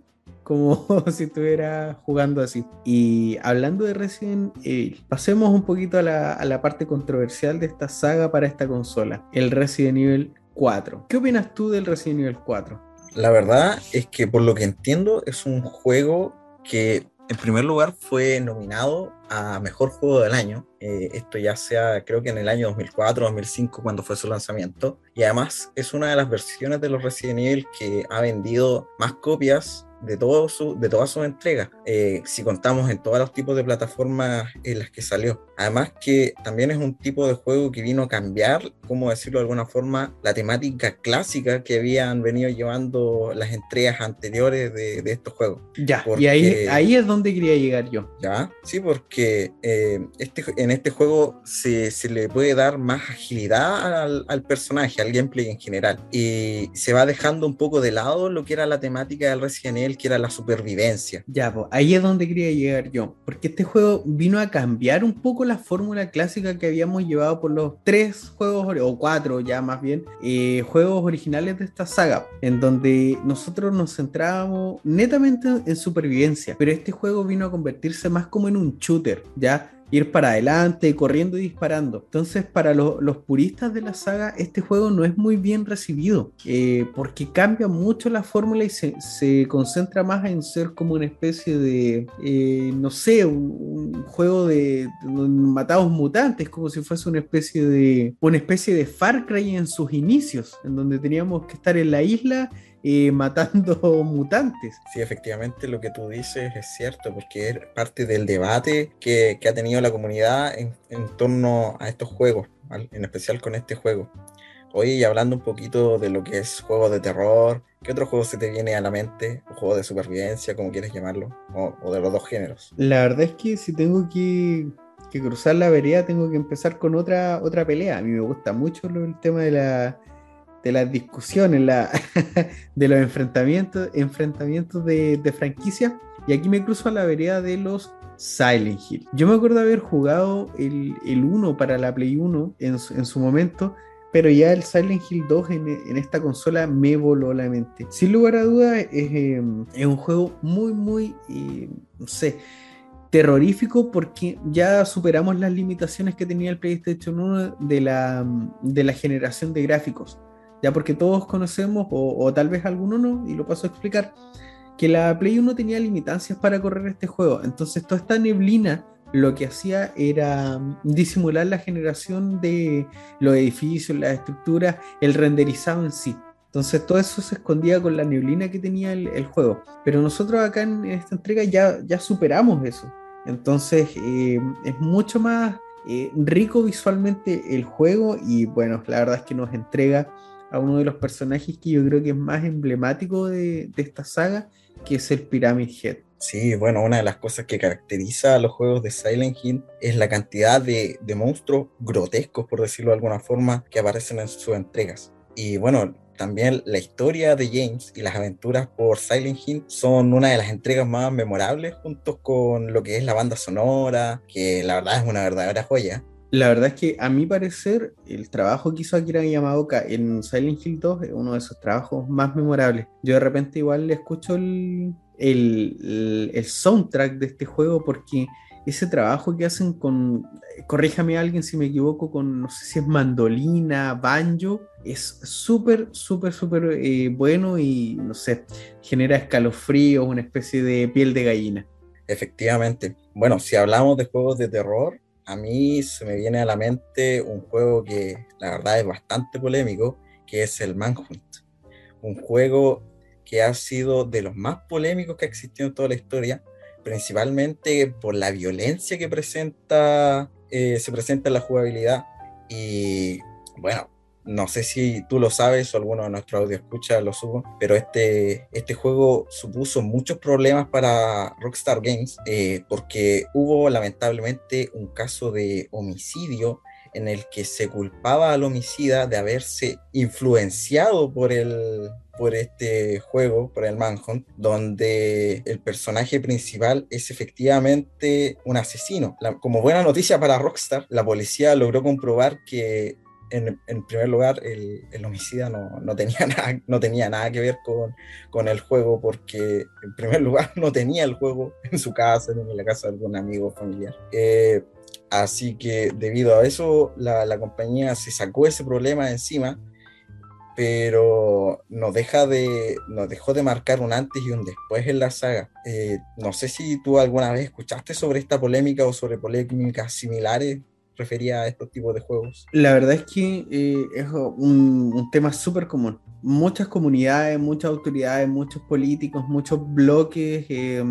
Speaker 1: como si estuviera jugando así. Y hablando de Resident Evil, pasemos un poquito a la, a la parte controversial de esta saga para esta consola, el Resident Evil 4. ¿Qué opinas tú del Resident Evil 4?
Speaker 2: La verdad es que por lo que entiendo es un juego que en primer lugar fue nominado a Mejor Juego del Año. Eh, esto ya sea, creo que en el año 2004, 2005, cuando fue su lanzamiento. Y además es una de las versiones de los Resident Evil que ha vendido más copias de, todo su, de todas sus entregas, eh, si contamos en todos los tipos de plataformas en las que salió. Además que también es un tipo de juego que vino a cambiar, como decirlo de alguna forma, la temática clásica que habían venido llevando las entregas anteriores de, de estos juegos.
Speaker 1: Ya, y ahí, ahí es donde quería llegar yo.
Speaker 2: Ya, sí, porque eh, este, en este juego se, se, le puede dar más agilidad al, al personaje, al gameplay en general, y se va dejando un poco de lado lo que era la temática del Resident Evil que era la supervivencia.
Speaker 1: Ya, pues ahí es donde quería llegar yo, porque este juego vino a cambiar un poco la fórmula clásica que habíamos llevado por los tres juegos, o cuatro ya más bien, eh, juegos originales de esta saga, en donde nosotros nos centrábamos netamente en supervivencia, pero este juego vino a convertirse más como en un shooter, ¿ya? Ir para adelante, corriendo y disparando. Entonces, para los puristas de la saga, este juego no es muy bien recibido, eh, porque cambia mucho la fórmula y se, concentra más en ser como una especie de, eh, no sé, un, juego de, matados mutantes, como si fuese una especie de, una especie de Far Cry en sus inicios, en donde teníamos que estar en la isla matando mutantes.
Speaker 2: Sí, efectivamente lo que tú dices es cierto, porque es parte del debate que, que ha tenido la comunidad en, en, torno a estos juegos, en especial con este juego. Oye, y hablando un poquito de lo que es juegos de terror, ¿qué otro juego se te viene a la mente? ¿O juego de supervivencia, como quieres llamarlo? O, o, de los dos géneros.
Speaker 1: La verdad es que si tengo que, que cruzar la vereda, tengo que empezar con otra, otra pelea. A mí me gusta mucho el tema de la de las discusiones, de los enfrentamientos, enfrentamientos de, de, franquicia. Y aquí me cruzo a la vereda de los Silent Hill. Yo me acuerdo haber jugado el, el 1 para la Play 1 en su, en su momento, pero ya el Silent Hill 2 en, esta consola me voló la mente. Sin lugar a dudas, es, eh, es un juego muy, muy, eh, no sé, terrorífico porque ya superamos las limitaciones que tenía el PlayStation 1 de la, de la generación de gráficos ya porque todos conocemos, o, tal vez alguno no, y lo paso a explicar, que la Play 1 tenía limitancias para correr este juego. Entonces toda esta neblina lo que hacía era disimular la generación de los edificios, las estructuras, el renderizado en sí. Entonces todo eso se escondía con la neblina que tenía el, juego. Pero nosotros acá en, esta entrega ya, ya superamos eso. Entonces eh, es mucho más eh, rico visualmente el juego y bueno, la verdad es que nos entrega a uno de los personajes que yo creo que es más emblemático de, de esta saga, que es el Pyramid Head.
Speaker 2: Sí, bueno, una de las cosas que caracteriza a los juegos de Silent Hill es la cantidad de, de, monstruos grotescos, por decirlo de alguna forma, que aparecen en sus entregas. Y bueno, también la historia de James y las aventuras por Silent Hill son una de las entregas más memorables, juntos con lo que es la banda sonora, que la verdad es una verdadera joya.
Speaker 1: La verdad es que a mi parecer el trabajo que hizo Akira Yamaoka en Silent Hill 2 es uno de sus trabajos más memorables. Yo de repente igual le escucho el, el, el, soundtrack de este juego porque ese trabajo que hacen con, corríjame a alguien si me equivoco, con no sé si es mandolina, banjo, es súper, súper, súper eh, bueno y no sé, genera escalofríos, una especie de piel de gallina.
Speaker 2: Efectivamente. Bueno, si hablamos de juegos de terror, a mí se me viene a la mente un juego que la verdad es bastante polémico, que es el Manhunt. Un juego que ha sido de los más polémicos que ha existido en toda la historia, principalmente por la violencia que presenta, eh, se presenta en la jugabilidad. Y bueno, no sé si tú lo sabes o alguno de nuestros audio escucha lo subo, pero este, este juego supuso muchos problemas para Rockstar Games eh, porque hubo lamentablemente un caso de homicidio en el que se culpaba al homicida de haberse influenciado por el, por este juego, por el Manhunt, donde el personaje principal es efectivamente un asesino. Como buena noticia para Rockstar, la policía logró comprobar que en, en, primer lugar, el, el homicida no, no, tenía nada, no tenía nada que ver con, con, el juego, porque en primer lugar no tenía el juego en su casa, ni en la casa de algún amigo familiar. Eh, así que debido a eso, la, la, compañía se sacó ese problema de encima pero nos, deja de, nos dejó de marcar un antes y un después en la saga. Eh, no sé si tú alguna vez escuchaste sobre esta polémica o sobre polémicas similares refería a estos tipos de juegos.
Speaker 1: La verdad es que eh, es un, un tema súper común. Muchas comunidades, muchas autoridades, muchos políticos, muchos bloques eh,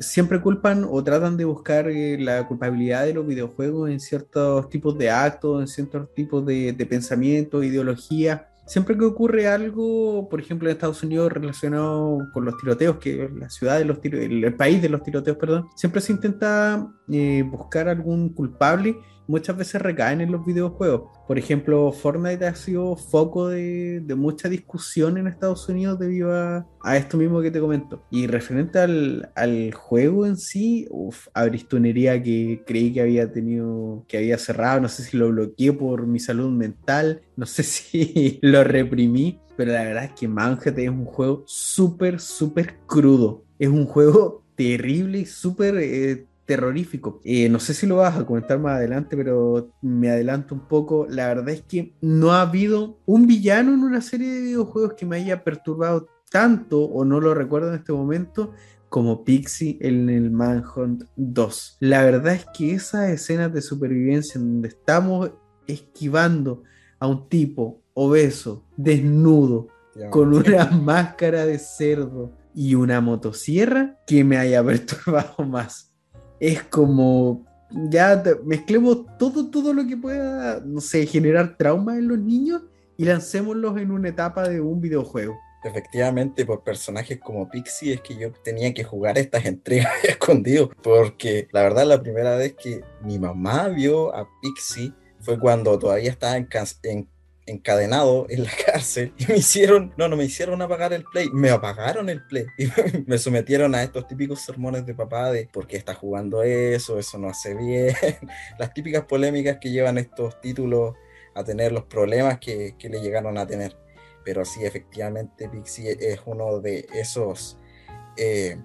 Speaker 1: siempre culpan o tratan de buscar eh, la culpabilidad de los videojuegos en ciertos tipos de actos, en ciertos tipos de, de pensamientos, ideologías. Siempre que ocurre algo, por ejemplo en Estados Unidos relacionado con los tiroteos, que la ciudad de los tiroteos, el país de los tiroteos, perdón, siempre se intenta eh, buscar algún culpable muchas veces recaen en los videojuegos. Por ejemplo, Fortnite ha sido foco de, mucha discusión en Estados Unidos debido a, esto mismo que te comento. Y referente al, juego en sí, uff, abristonería que creí que había tenido, que había cerrado, no sé si lo bloqueé por mi salud mental, no sé si lo reprimí, pero la verdad es que Manhattan es un juego súper, súper crudo. Es un juego terrible y súper... Eh, terrorífico. Eh, no sé si lo vas a comentar más adelante, pero me adelanto un poco. La verdad es que no ha habido un villano en una serie de videojuegos que me haya perturbado tanto, o no lo recuerdo en este momento, como Pixie en el Manhunt 2. La verdad es que esas escenas de supervivencia en donde estamos esquivando a un tipo obeso, desnudo, con una máscara de cerdo y una motosierra, que me haya perturbado más es como ya mezclemos todo, todo lo que pueda, no sé, generar trauma en los niños y lancémoslos en una etapa de un videojuego.
Speaker 2: Efectivamente, por personajes como Pixie es que yo tenía que jugar estas entregas escondidos, porque la verdad la primera vez que mi mamá vio a Pixie fue cuando todavía estaba en encadenado en la cárcel y me hicieron, no, no me hicieron apagar el play, me apagaron el play y me sometieron a estos típicos sermones de papá de por qué está jugando eso, eso no hace bien, las típicas polémicas que llevan estos títulos a tener los problemas que, que le llegaron a tener. Pero sí, efectivamente, Pixie es uno de esos eh,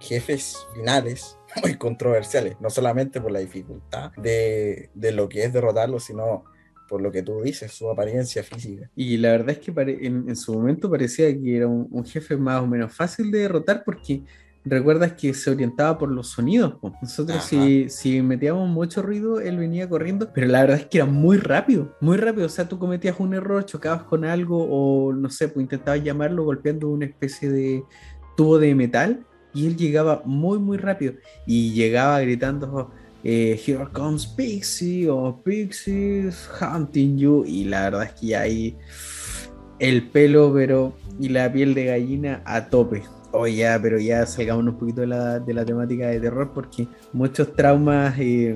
Speaker 2: jefes finales muy controversiales, no solamente por la dificultad de, de lo que es derrotarlo, sino por lo que tú dices, su apariencia física.
Speaker 1: Y la verdad es que en, su momento parecía que era un, jefe más o menos fácil de derrotar porque recuerdas que se orientaba por los sonidos. Nosotros si, si, metíamos mucho ruido, él venía corriendo, pero la verdad es que era muy rápido, muy rápido. O sea, tú cometías un error, chocabas con algo o no sé, pues intentabas llamarlo golpeando una especie de tubo de metal y él llegaba muy, muy rápido y llegaba gritando eh, Here Comes Pixie o Pixie's Hunting You. Y la verdad es que hay el pelo, pero y la piel de gallina a tope. Oh, ya, pero ya salgamos un poquito de la, de la temática de terror porque muchos traumas eh,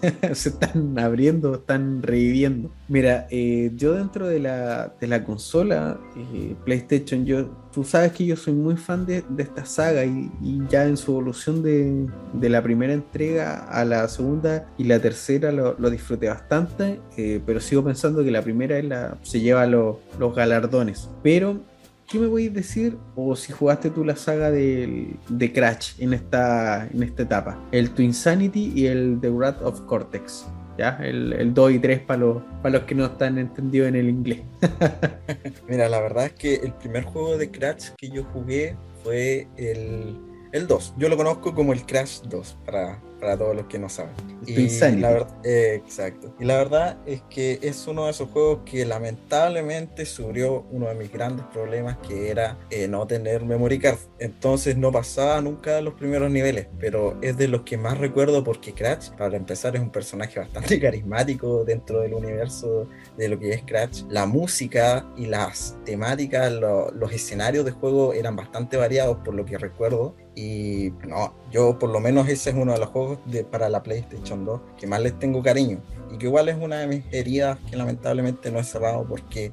Speaker 1: se están abriendo, están reviviendo. Mira, eh, yo dentro de la, de la consola eh, PlayStation, yo, tú sabes que yo soy muy fan de, esta saga y, ya en su evolución de, de, la primera entrega a la segunda y la tercera lo, lo disfruté bastante, pero sigo pensando que la primera se lleva los galardones. Pero ¿qué me a decir? O si jugaste tú la saga de, de Crash en esta, en esta etapa. El Twinsanity y el The Wrath of Cortex. ¿Ya? El, el 2 y 3 para los, para los que no están entendidos en el inglés.
Speaker 2: Mira, la verdad es que el primer juego de Crash que yo jugué fue el, el 2. Yo lo conozco como el Crash 2, para, para todos los que no saben. Y la verdad, exacto. Y la verdad es que es uno de esos juegos que lamentablemente sufrió uno de mis grandes problemas, que era eh, no tener memory card. Entonces no pasaba nunca los primeros niveles, pero es de los que más recuerdo porque Crash, para empezar, es un personaje bastante carismático dentro del universo de lo que es Crash. La música y las temáticas, los escenarios de juego eran bastante variados por lo que recuerdo. Y no, yo por lo menos ese es uno de los juegos de, para la PlayStation 2 que más les tengo cariño. Y que igual es una de mis heridas que lamentablemente no he cerrado porque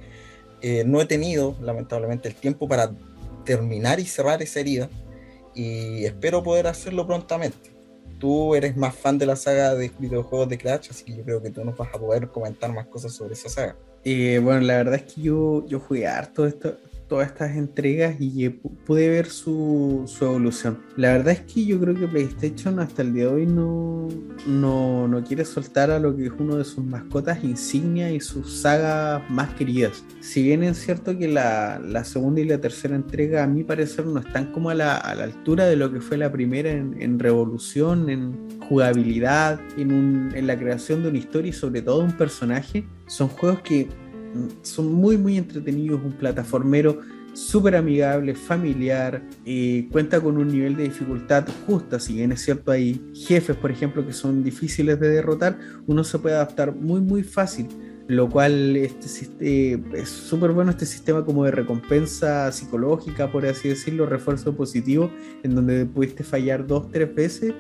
Speaker 2: eh, no he tenido lamentablemente el tiempo para terminar y cerrar esa herida. Y espero poder hacerlo prontamente. Tú eres más fan de la saga de videojuegos de Crash, así que yo creo que tú nos vas a poder comentar más cosas sobre esa saga.
Speaker 1: Eh, bueno, la verdad es que yo, yo jugué harto esto, todas estas entregas y pude ver su, su, evolución. La verdad es que yo creo que PlayStation hasta el día de hoy no, no, no quiere soltar a lo que es uno de sus mascotas insignia y sus sagas más queridas. Si bien es cierto que la, la segunda y la tercera entrega a mi parecer no están como a la, a la altura de lo que fue la primera en, en revolución, en jugabilidad, en, un, en la creación de una historia y sobre todo un personaje, son juegos que son muy muy entretenidos, un plataformero súper amigable, familiar, eh, cuenta con un nivel de dificultad justa, si bien es cierto hay jefes, por ejemplo, que son difíciles de derrotar, uno se puede adaptar muy muy fácil, lo cual este, es súper bueno este sistema como de recompensa psicológica, por así decirlo, refuerzo positivo, en donde pudiste fallar dos, tres veces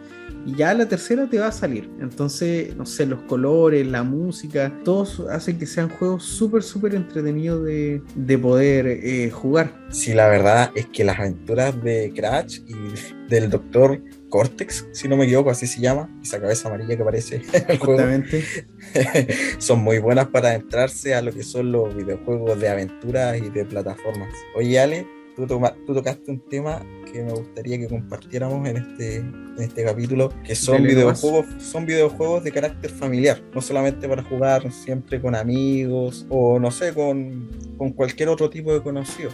Speaker 1: y ya la tercera te va a salir. Entonces, no sé, los colores, la música, todos hacen que sean juegos súper, súper entretenidos de, de, poder eh, jugar.
Speaker 2: Sí, la verdad es que las aventuras de Crash y del Doctor Cortex, si no me equivoco, así se llama, esa cabeza amarilla que aparece en el juego, son muy buenas para adentrarse a lo que son los videojuegos de aventuras y de plataformas. Oye, Ale, tú, tú tocaste un tema que me gustaría que compartiéramos en este, en este capítulo, que son videojuegos, son videojuegos de carácter familiar, no solamente para jugar siempre con amigos o no sé, con, con cualquier otro tipo de conocido.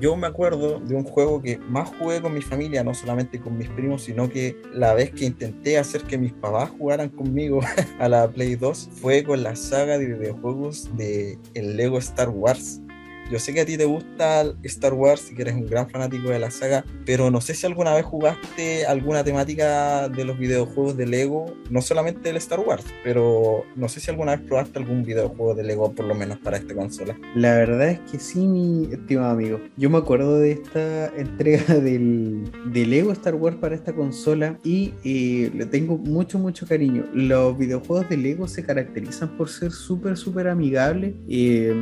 Speaker 2: Yo me acuerdo de un juego que más jugué con mi familia, no solamente con mis primos, sino que la vez que intenté hacer que mis papás jugaran conmigo a la Play 2 fue con la saga de videojuegos de el Lego Star Wars. Yo sé que a ti te gusta Star Wars y que eres un gran fanático de la saga, pero no sé si alguna vez jugaste alguna temática de los videojuegos de Lego, no solamente el Star Wars, pero no sé si alguna vez probaste algún videojuego de Lego por lo menos para esta consola.
Speaker 1: La verdad es que sí, mi estimado amigo. Yo me acuerdo de esta entrega del, de Lego Star Wars para esta consola y eh, le tengo mucho, mucho cariño. Los videojuegos de Lego se caracterizan por ser súper, súper amigables. Eh,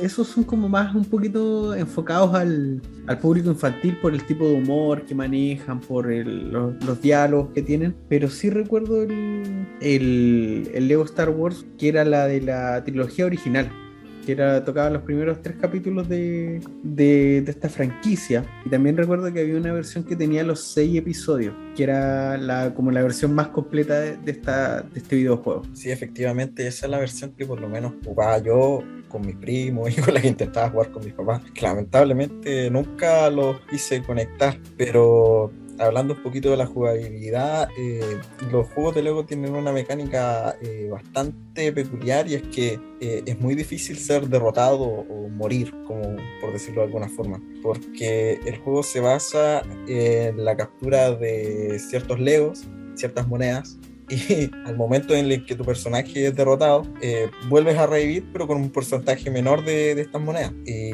Speaker 1: esos son como más un poquito enfocados al, al público infantil por el tipo de humor que manejan, por los, los, diálogos que tienen. Pero sí recuerdo el, el, el Lego Star Wars, que era la de la trilogía original que era, tocaba los primeros tres capítulos de, de, de, esta franquicia. Y también recuerdo que había una versión que tenía los seis episodios, que era la, como la versión más completa de, de, esta, de este videojuego.
Speaker 2: Sí, efectivamente, esa es la versión que por lo menos jugaba yo con mis primos y con la que intentaba jugar con mis papás. lamentablemente nunca los quise conectar, pero hablando un poquito de la jugabilidad, eh, los juegos de Lego tienen una mecánica eh, bastante peculiar y es que eh, es muy difícil ser derrotado o morir, como por decirlo de alguna forma, porque el juego se basa en la captura de ciertos Legos, ciertas monedas, y al momento en el que tu personaje es derrotado, eh, vuelves a revivir, pero con un porcentaje menor de, de estas monedas. Y,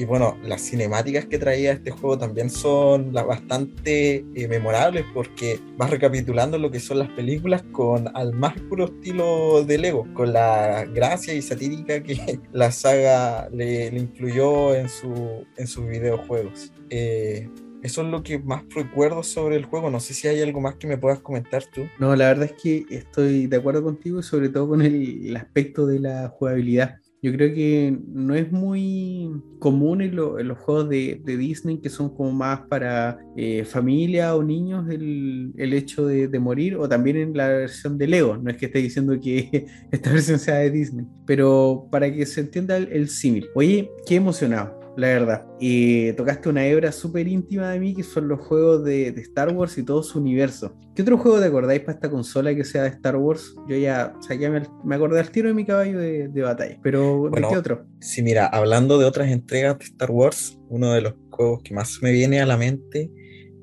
Speaker 2: y, bueno, las cinemáticas que traía este juego también son las bastante eh, memorables porque vas recapitulando lo que son las películas con al más puro estilo de Lego, con la gracia y satírica que la saga le, le incluyó en, su, en sus videojuegos. Eh, eso es lo que más recuerdo sobre el juego. No sé si hay algo más que me puedas comentar tú.
Speaker 1: No, la verdad es que estoy de acuerdo contigo sobre todo con el, el aspecto de la jugabilidad. Yo creo que no es muy común en, lo, en los juegos de, de, Disney que son como más para eh, familia o niños el, el hecho de, de, morir o también en la versión de Lego. No es que esté diciendo que esta versión sea de Disney, pero para que se entienda el, el símil. Oye, qué emocionado la verdad. Y tocaste una hebra súper íntima de mí, que son los juegos de, de, Star Wars y todo su universo. ¿Qué otro juego te acordáis para esta consola que sea de Star Wars? Yo ya, o sea, ya me, me, acordé al tiro de mi caballo de, de batalla, pero
Speaker 2: bueno,
Speaker 1: ¿de qué otro?
Speaker 2: Sí, mira, hablando de otras entregas de Star Wars, uno de los juegos que más me viene a la mente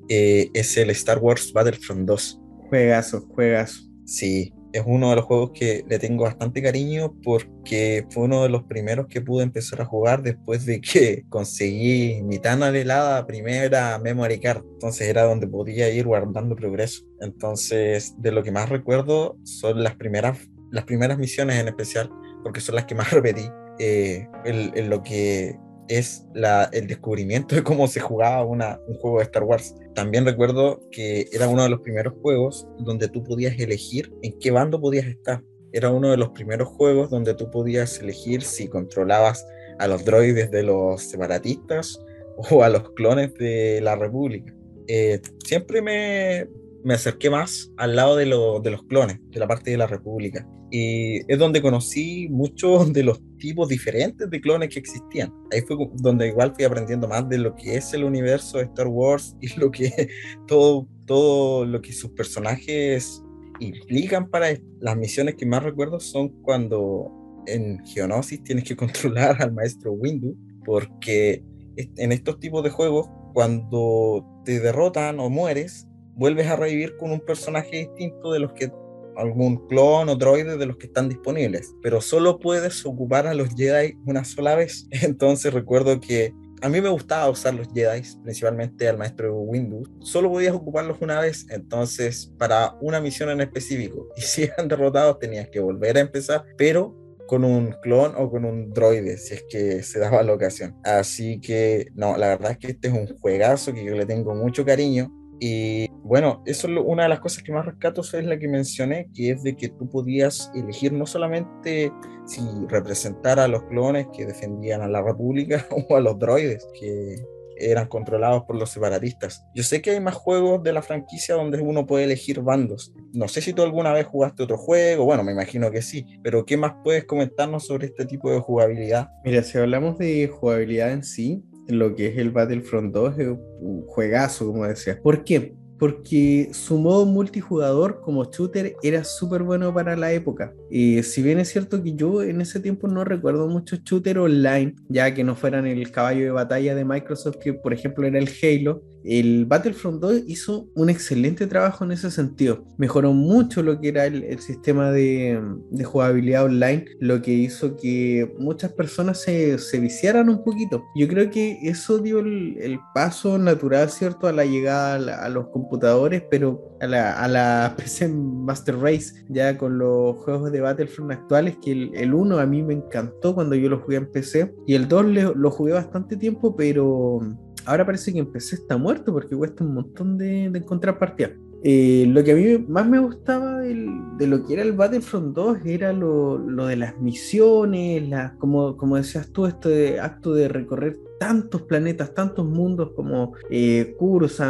Speaker 2: eh, es el Star Wars Battlefront 2.
Speaker 1: Juegazo, juegazo.
Speaker 2: Sí, es uno de los juegos que le tengo bastante cariño porque fue uno de los primeros que pude empezar a jugar después de que conseguí mi tan anhelada primera memory card. Entonces era donde podía ir guardando progreso. Entonces, de lo que más recuerdo son las primeras, las primeras misiones en especial, porque son las que más repetí. Eh, en, en lo que es la, el descubrimiento de cómo se jugaba una, un juego de Star Wars. También recuerdo que era uno de los primeros juegos donde tú podías elegir en qué bando podías estar. Era uno de los primeros juegos donde tú podías elegir si controlabas a los droides de los separatistas o a los clones de la República. Eh, siempre me, me, acerqué más al lado de, de, los clones, de la parte de la República. Y es donde conocí muchos de los tipos diferentes de clones que existían. Ahí fue donde igual fui aprendiendo más de lo que es el universo de Star Wars y lo que todo, todo lo que sus personajes implican para las misiones que más recuerdo son cuando en Geonosis tienes que controlar al maestro Windu, porque en estos tipos de juegos, cuando te derrotan o mueres, vuelves a revivir con un personaje distinto de los que algún clon o droide de los que están disponibles, pero solo puedes ocupar a los Jedi una sola vez. Entonces recuerdo que a mí me gustaba usar los Jedi, principalmente al maestro Windu. Solo podías ocuparlos una vez, entonces para una misión en específico. Y si eran derrotados tenías que volver a empezar, pero con un clon o con un droide, si es que se daba la ocasión. Así que, no, la verdad es que este es un juegazo que yo le tengo mucho cariño. Y bueno, eso es una de las cosas que más rescato es la que mencioné, que es de que tú podías elegir no solamente si representar a los clones que defendían a la República o a los droides, que eran controlados por los separatistas. Yo sé que hay más juegos de la franquicia donde uno puede elegir bandos. No sé si tú alguna vez jugaste otro juego, bueno, me imagino que sí, pero ¿qué más puedes comentarnos sobre este tipo de jugabilidad?
Speaker 1: Mira, si hablamos de jugabilidad en sí, lo que es el Battlefront 2 es un juegazo, como decía. ¿Por qué? porque su modo multijugador como shooter era súper bueno para la época. Y si bien es cierto que yo en ese tiempo no recuerdo muchos shooters online, ya que no fueran el caballo de batalla de Microsoft, que por ejemplo era el Halo, el Battlefront 2 hizo un excelente trabajo en ese sentido. Mejoró mucho lo que era el, sistema de, jugabilidad online, lo que hizo que muchas personas se, viciaran un poquito. Yo creo que eso dio el, paso natural, ¿cierto?, a la llegada a, los computadores, pero a la, PC Master Race, ya con los juegos de Battlefront actuales, que el, 1 a mí me encantó cuando yo lo jugué en PC, y el 2 lo jugué bastante tiempo, pero ahora parece que empecé está muerto porque cuesta un montón de, encontrar partidas. Eh, lo que a mí más me gustaba de lo que era el Battlefront 2 era lo, de las misiones, como, como decías tú, este acto de recorrer tantos planetas, tantos mundos como eh,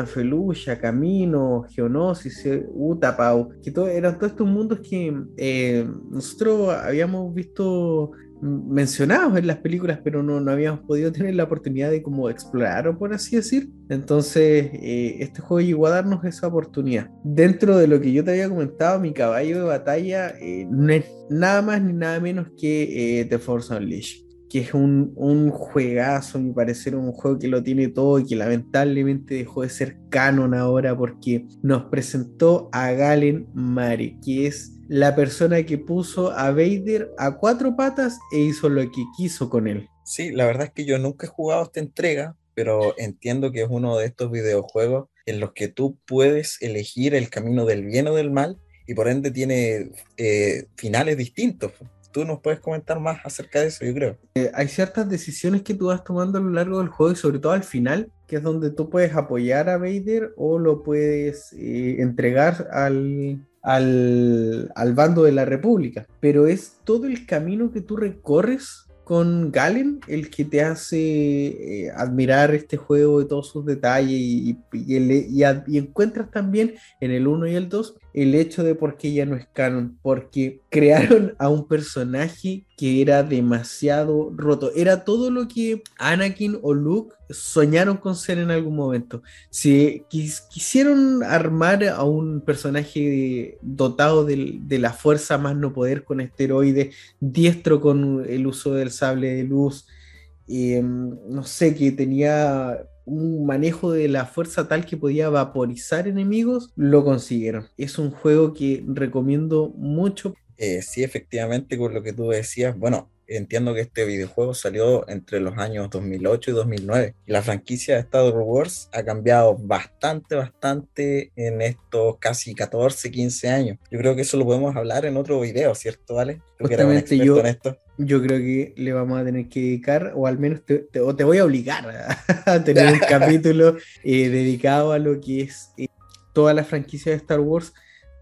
Speaker 1: Felucia, Camino, Geonosis, eh, Utapau, que eran todos estos mundos que eh, nosotros habíamos visto mencionados en las películas, pero no, no habíamos podido tener la oportunidad de como explorar, por así decir. Entonces, eh, este juego llegó a darnos esa oportunidad. Dentro de lo que yo te había comentado, mi caballo de batalla eh, no es nada más ni nada menos que eh, The Force Unleashed que es un, un, juegazo, a mi parecer, un juego que lo tiene todo y que lamentablemente dejó de ser canon ahora porque nos presentó a Galen Mare, que es la persona que puso a Vader a cuatro patas e hizo lo que quiso con él.
Speaker 2: Sí, la verdad es que yo nunca he jugado esta entrega, pero entiendo que es uno de estos videojuegos en los que tú puedes elegir el camino del bien o del mal y por ende tiene eh, finales distintos tú nos puedes comentar más acerca de eso, yo creo.
Speaker 1: Eh, hay ciertas decisiones que tú vas tomando a lo largo del juego y sobre todo al final, que es donde tú puedes apoyar a Vader o lo puedes eh, entregar al, al, al, bando de la República. Pero es todo el camino que tú recorres con Galen el que te hace eh, admirar este juego de todos sus detalles y, y, encuentras también en el 1 y el 2 el hecho de por qué ya no es canon, porque crearon a un personaje que era demasiado roto, era todo lo que Anakin o Luke soñaron con ser en algún momento. Si quisieron armar a un personaje dotado de, la fuerza más no poder con esteroides, diestro con el uso del sable de luz, em, no sé, que tenía un manejo de la fuerza tal que podía vaporizar enemigos, lo consiguieron. Es un juego que recomiendo mucho.
Speaker 2: Eh, sí, efectivamente, con lo que tú decías, bueno, entiendo que este videojuego salió entre los años 2008 y 2009. La franquicia de Star Wars ha cambiado bastante, bastante en estos casi 14, 15 años. Yo creo que eso lo podemos hablar en otro video, ¿cierto, Vale?
Speaker 1: Justamente yo, yo creo que le vamos a tener que dedicar, o al menos te, te, voy a obligar a, tener un capítulo eh, dedicado a lo que es eh, toda la franquicia de Star Wars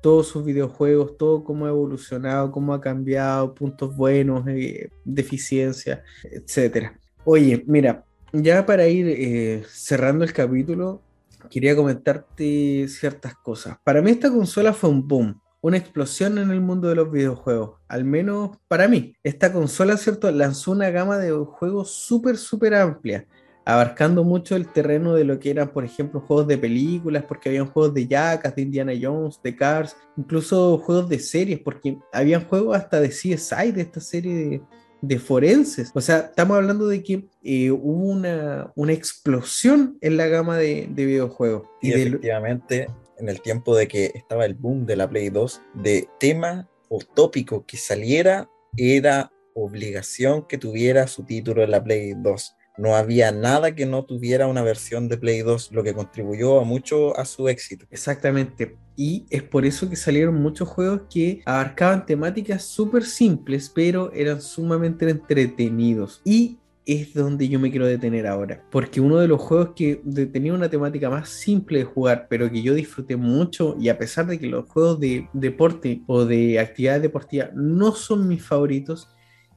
Speaker 1: todos sus videojuegos, todo cómo ha evolucionado, cómo ha cambiado, puntos buenos, eh, deficiencias, etcétera. Oye, mira, ya para ir eh, cerrando el capítulo, quería comentarte ciertas cosas. Para mí esta consola fue un boom, una explosión en el mundo de los videojuegos, al menos para mí. Esta consola, ¿cierto? Lanzó una gama de juegos súper, súper amplia, abarcando mucho el terreno de lo que eran, por ejemplo, juegos de películas, porque habían juegos de Jackass, de Indiana Jones, de Cars, incluso juegos de series, porque habían juegos hasta de CSI, de esta serie de, de forenses. O sea, estamos hablando de que eh, hubo una, una, explosión en la gama de, de videojuegos.
Speaker 2: Y, efectivamente, en el tiempo de que estaba el boom de la Play 2, de tema o tópico que saliera, era obligación que tuviera su título en la Play 2 no había nada que no tuviera una versión de Play 2, lo que contribuyó a mucho a su éxito.
Speaker 1: Exactamente. Y es por eso que salieron muchos juegos que abarcaban temáticas súper simples, pero eran sumamente entretenidos. Y es donde yo me quiero detener ahora. Porque uno de los juegos que tenía una temática más simple de jugar, pero que yo disfruté mucho, y a pesar de que los juegos de deporte o de actividad deportiva no son mis favoritos,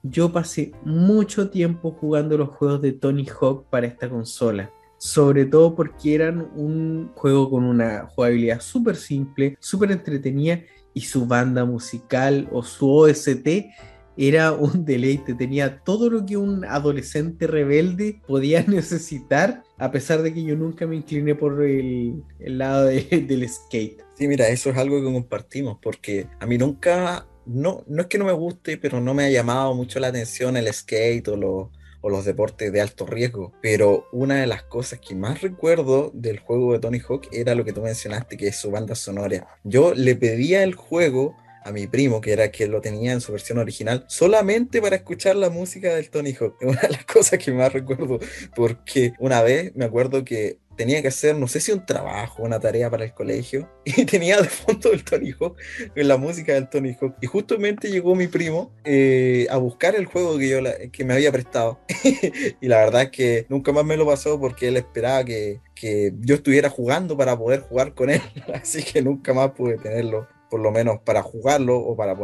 Speaker 1: yo pasé mucho tiempo jugando los juegos de Tony Hawk para esta consola. Sobre todo porque eran un juego con una jugabilidad súper simple, súper entretenida y su banda musical o su OST era un deleite. Tenía todo lo que un adolescente rebelde podía necesitar, a pesar de que yo nunca me incliné por el, lado del skate.
Speaker 2: Sí, mira, eso es algo que compartimos, porque a mí nunca no, no es que no me guste, pero no me ha llamado mucho la atención el skate o, o los deportes de alto riesgo. Pero una de las cosas que más recuerdo del juego de Tony Hawk era lo que tú mencionaste, que es su banda sonora. Yo le pedía el juego a mi primo, que era que lo tenía en su versión original, solamente para escuchar la música del Tony Hawk. Una de las cosas que más recuerdo, porque una vez me acuerdo que tenía que hacer, no sé si un trabajo, una tarea para el colegio, y tenía de fondo el Tony Hawk, la música del Tony Hawk. Y justamente llegó mi primo eh, a buscar el juego que, yo que me había prestado. y la verdad es que nunca más me lo pasó porque él esperaba que, que yo estuviera jugando para poder jugar con él. Así que nunca más pude tenerlo por lo menos para jugarlo o para,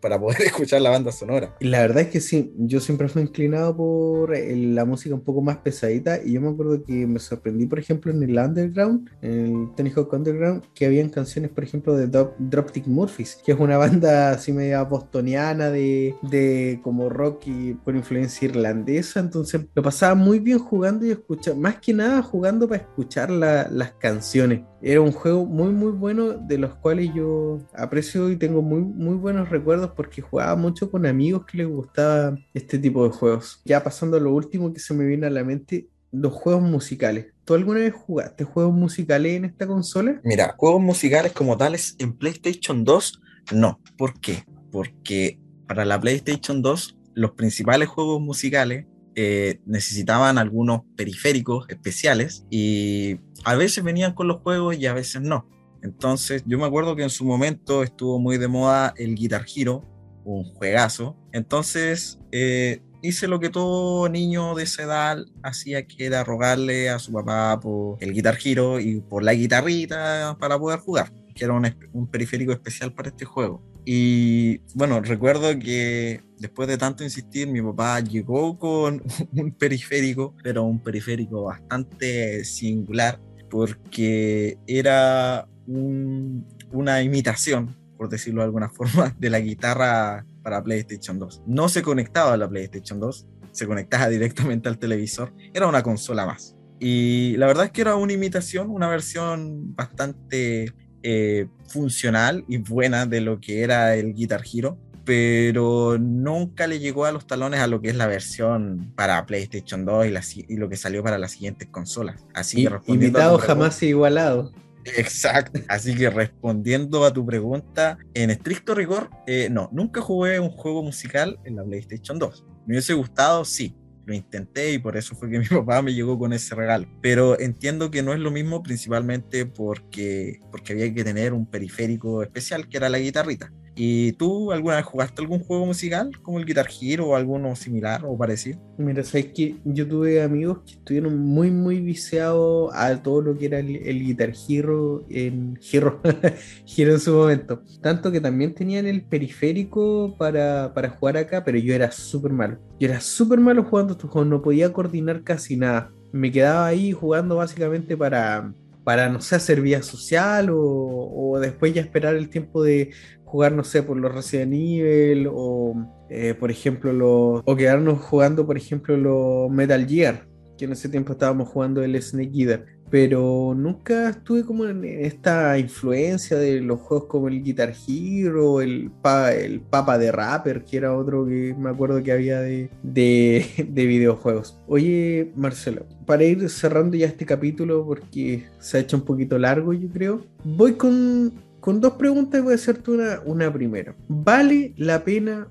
Speaker 2: para poder escuchar la banda sonora.
Speaker 1: La verdad es que sí, yo siempre fui inclinado por eh, la música un poco más pesadita y yo me acuerdo que me sorprendí, por ejemplo, en el Underground, en el Tony Hawk Underground, que habían canciones, por ejemplo, de Dropkick Murphys, que es una banda así media bostoniana de, de como rock y con influencia irlandesa, entonces lo pasaba muy bien jugando y escuchando, más que nada jugando para escuchar las canciones. Era un juego muy muy bueno de los cuales yo aprecio y tengo muy, muy buenos recuerdos porque jugaba mucho con amigos que les gustaba este tipo de juegos. Ya pasando a lo último que se me viene a la mente, los juegos musicales. ¿Tú alguna vez jugaste juegos musicales en esta consola?
Speaker 2: Mira, juegos musicales como tales en PlayStation 2, no. ¿Por qué? Porque para la PlayStation 2 los principales juegos musicales eh, necesitaban algunos periféricos especiales y a veces venían con los juegos y a veces no. Entonces, yo me acuerdo que en su momento estuvo muy de moda el Guitar Hero, un juegazo. Entonces, eh, hice lo que todo niño de esa edad hacía, que era rogarle a su papá por el Guitar Hero y por la guitarrita para poder jugar, que era un, periférico especial para este juego. Y bueno, recuerdo que después de tanto insistir, mi papá llegó con un periférico, pero un periférico bastante singular, porque era una imitación, por decirlo de alguna forma, de la guitarra para PlayStation 2. No se conectaba a la PlayStation 2, se conectaba directamente al televisor, era una consola más. Y la verdad es que era una imitación, una versión bastante eh, funcional y buena de lo que era el Guitar Hero, pero nunca le llegó a los talones a lo que es la versión para PlayStation 2 y, lo que salió para las siguientes consolas. Así
Speaker 1: que imitado jamás igualado.
Speaker 2: Exacto. Así que respondiendo a tu pregunta, en estricto rigor, eh, no, nunca jugué un juego musical en la PlayStation 2. Me hubiese gustado, sí. Lo intenté y por eso fue que mi papá me llegó con ese regalo. Pero entiendo que no es lo mismo principalmente porque, porque había que tener un periférico especial que era la guitarrita. ¿Y tú alguna vez jugaste algún juego musical como el Guitar Hero o alguno similar o parecido?
Speaker 1: Mira, sabes que yo tuve amigos que estuvieron muy, muy viciados a todo lo que era el, Guitar Hero en Hero, Hero en su momento. Tanto que también tenían el periférico para, para jugar acá, pero yo era súper malo. Yo era súper malo jugando estos juegos, no podía coordinar casi nada. Me quedaba ahí jugando básicamente para, para, no sé, hacer vía social o, o, después ya esperar el tiempo de jugar, no sé, por los Resident Evil o, eh, por ejemplo, los, o quedarnos jugando, por ejemplo, los Metal Gear, que en ese tiempo estábamos jugando el Snake Eater. Pero nunca estuve como en esta influencia de los juegos como el Guitar Hero, el, el Papa de Rapper, que era otro que me acuerdo que había de, de, de videojuegos. Oye, Marcelo, para ir cerrando ya este capítulo, porque se ha hecho un poquito largo, yo creo, voy con con dos preguntas voy a hacerte una, una primero. ¿Vale la pena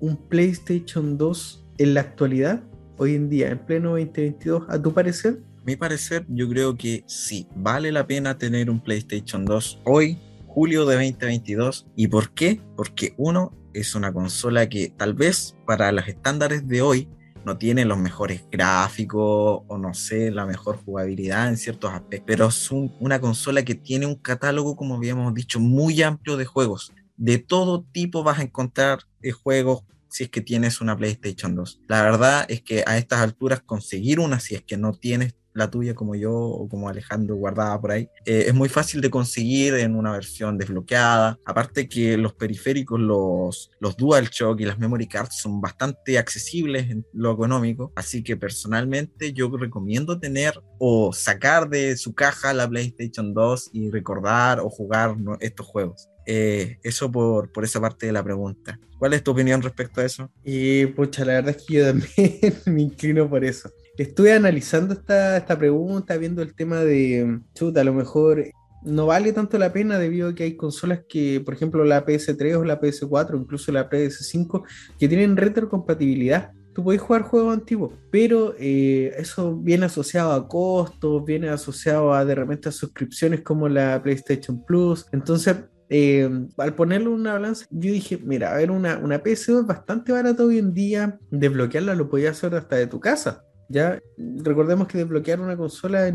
Speaker 1: un PlayStation 2 en la actualidad, hoy en día, en pleno 2022, a tu parecer?
Speaker 2: Mi parecer, yo creo que sí, vale la pena tener un PlayStation 2 hoy, julio de 2022. ¿Y por qué? Porque uno es una consola que tal vez para los estándares de hoy no tiene los mejores gráficos o no sé, la mejor jugabilidad en ciertos aspectos, pero es una consola que tiene un catálogo, como habíamos dicho, muy amplio de juegos. De todo tipo vas a encontrar eh, juegos si es que tienes una PlayStation 2. La verdad es que a estas alturas conseguir una, si es que no tienes la tuya como yo o como Alejandro guardada por ahí, eh, es muy fácil de conseguir en una versión desbloqueada. Aparte que los periféricos, los, los DualShock y las Memory Cards son bastante accesibles en lo económico. Así que personalmente yo recomiendo tener o sacar de su caja la PlayStation 2 y recordar o jugar estos juegos. Eh, eso por, por, esa parte de la pregunta. ¿Cuál es tu opinión respecto a eso?
Speaker 1: Y pucha, la verdad es que yo también me inclino por eso estuve analizando esta, esta pregunta, viendo el tema de, chuta, a lo mejor no vale tanto la pena debido a que hay consolas que, por ejemplo, la PS3 o la PS4, incluso la PS5, que tienen retrocompatibilidad. Tú podés jugar juegos antiguos, pero eh, eso viene asociado a costos, viene asociado a de repente a suscripciones como la PlayStation Plus. Entonces, eh, al ponerlo en una balanza, yo dije, mira, a ver, una, una PS2 es bastante barata hoy en día, desbloquearla lo podías hacer hasta de tu casa. Ya recordemos que desbloquear una consola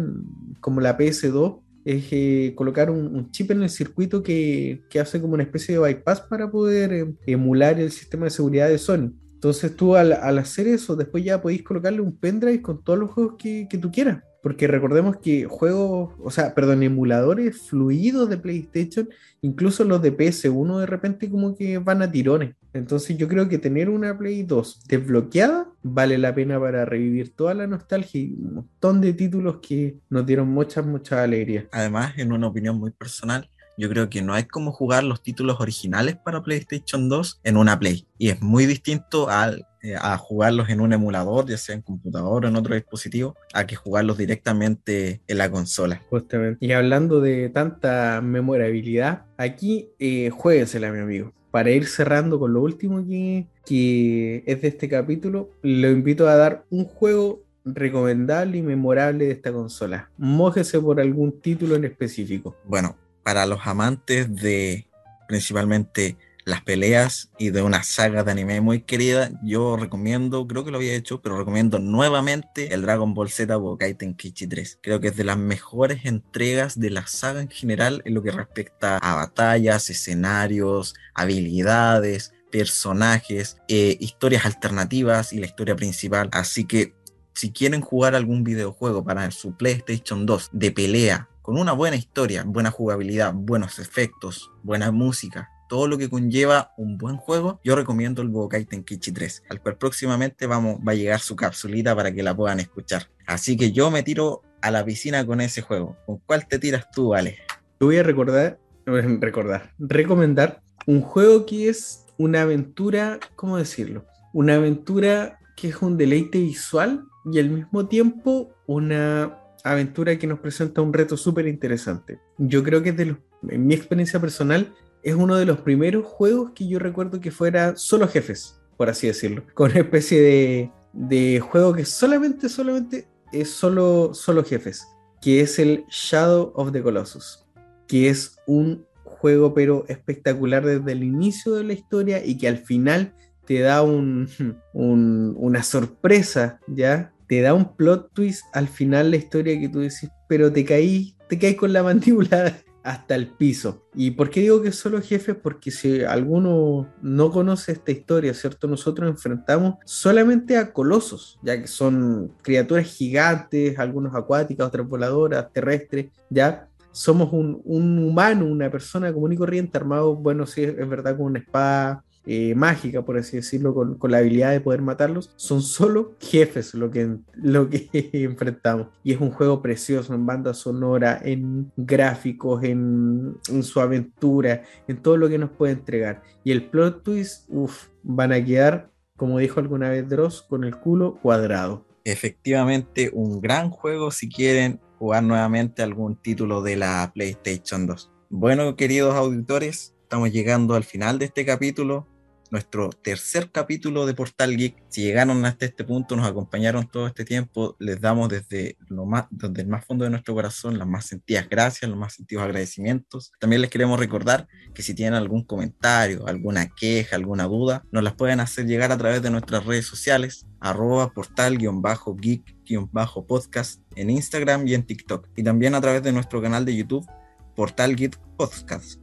Speaker 1: como la PS2 es eh, colocar un, chip en el circuito que, hace como una especie de bypass para poder eh, emular el sistema de seguridad de Sony. Entonces tú al, hacer eso, después ya podéis colocarle un pendrive con todos los juegos que, que tú quieras. Porque recordemos que juegos, o sea, perdón, emuladores fluidos de PlayStation, incluso los de PS1 de repente como que van a tirones. Entonces yo creo que tener una Play 2 desbloqueada vale la pena para revivir toda la nostalgia y un montón de títulos que nos dieron muchas, muchas alegrías.
Speaker 2: Además, en una opinión muy personal, yo creo que no hay como jugar los títulos originales para PlayStation 2 en una Play. Y es muy distinto al, eh, a jugarlos en un emulador, ya sea en computador o en otro dispositivo, a que jugarlos directamente en la consola.
Speaker 1: Justamente. Y hablando de tanta memorabilidad, aquí eh, jueguensela, mi amigo. Para ir cerrando con lo último que, que es de este capítulo, lo invito a dar un juego recomendable y memorable de esta consola. Mójese por algún título en específico.
Speaker 2: Bueno, para los amantes de principalmente las peleas y de una saga de anime muy querida, yo recomiendo, creo que lo había hecho, pero recomiendo nuevamente el Dragon Ball Z Budokai Tenkaichi 3. Creo que es de las mejores entregas de la saga en general en lo que respecta a batallas, escenarios, habilidades, personajes, eh, historias alternativas y la historia principal. Así que si quieren jugar algún videojuego para su PlayStation 2 de pelea con una buena historia, buena jugabilidad, buenos efectos, buena música, todo lo que conlleva un buen juego, yo recomiendo el Budokai Tenkaichi 3, al cual próximamente vamos, va a llegar su capsulita para que la puedan escuchar. Así que yo me tiro a la piscina con ese juego. ¿Con cuál te tiras tú, Ale?
Speaker 1: Te voy a recordar, recordar, recomendar un juego que es una aventura, ¿cómo decirlo? Una aventura que es un deleite visual y al mismo tiempo una aventura que nos presenta un reto súper interesante. Yo creo que de en mi experiencia personal es uno de los primeros juegos que yo recuerdo que fuera solo jefes, por así decirlo, con una especie de, juego que solamente, solamente es solo, solo jefes, que es el Shadow of the Colossus, que es un juego, pero espectacular desde el inicio de la historia y que al final te da un, una sorpresa, ¿ya? Te da un plot twist al final la historia que tú decís, pero te caí, te caí con la mandíbula hasta el piso. ¿Y por qué digo que solo jefes? Porque si alguno no conoce esta historia, ¿cierto? Nosotros enfrentamos solamente a colosos, ya que son criaturas gigantes, algunos acuáticas, otras voladoras, terrestres, ¿ya? Somos un, un humano, una persona común y corriente, armado, bueno, sí, es verdad, con una espada, eh, mágica, por así decirlo, con, la habilidad de poder matarlos, son solo jefes lo que, lo que enfrentamos. Y es un juego precioso en banda sonora, en gráficos, en, su aventura, en todo lo que nos puede entregar. Y el plot twist, uff, van a quedar, como dijo alguna vez Dross, con el culo cuadrado.
Speaker 2: Efectivamente, un gran juego si quieren jugar nuevamente algún título de la PlayStation 2. Bueno, queridos auditores, estamos llegando al final de este capítulo nuestro tercer capítulo de Portal Geek. Si llegaron hasta este punto, nos acompañaron todo este tiempo, les damos desde, lo el más fondo de nuestro corazón las más sentidas gracias, los más sentidos agradecimientos. También les queremos recordar que si tienen algún comentario, alguna queja, alguna duda, nos las pueden hacer llegar a través de nuestras redes sociales, arroba portal-geek-podcast en Instagram y en TikTok. Y también a través de nuestro canal de YouTube, Portal Geek Podcast.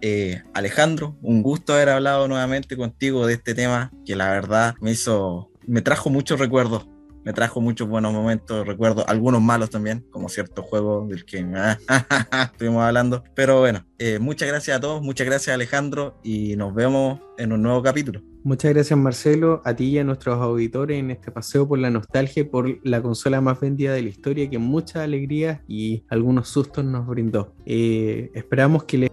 Speaker 2: Eh, Alejandro, un gusto haber hablado nuevamente contigo de este tema que la verdad me hizo, me trajo muchos recuerdos, me trajo muchos buenos momentos, recuerdo algunos malos también, como cierto juego del que estuvimos hablando. Pero bueno, eh, muchas gracias a todos, muchas gracias Alejandro y nos vemos en un nuevo capítulo.
Speaker 1: Muchas gracias Marcelo, a ti y a nuestros auditores en este paseo por la nostalgia, por la consola más vendida de la historia que mucha alegría y algunos sustos nos brindó. Eh, esperamos que les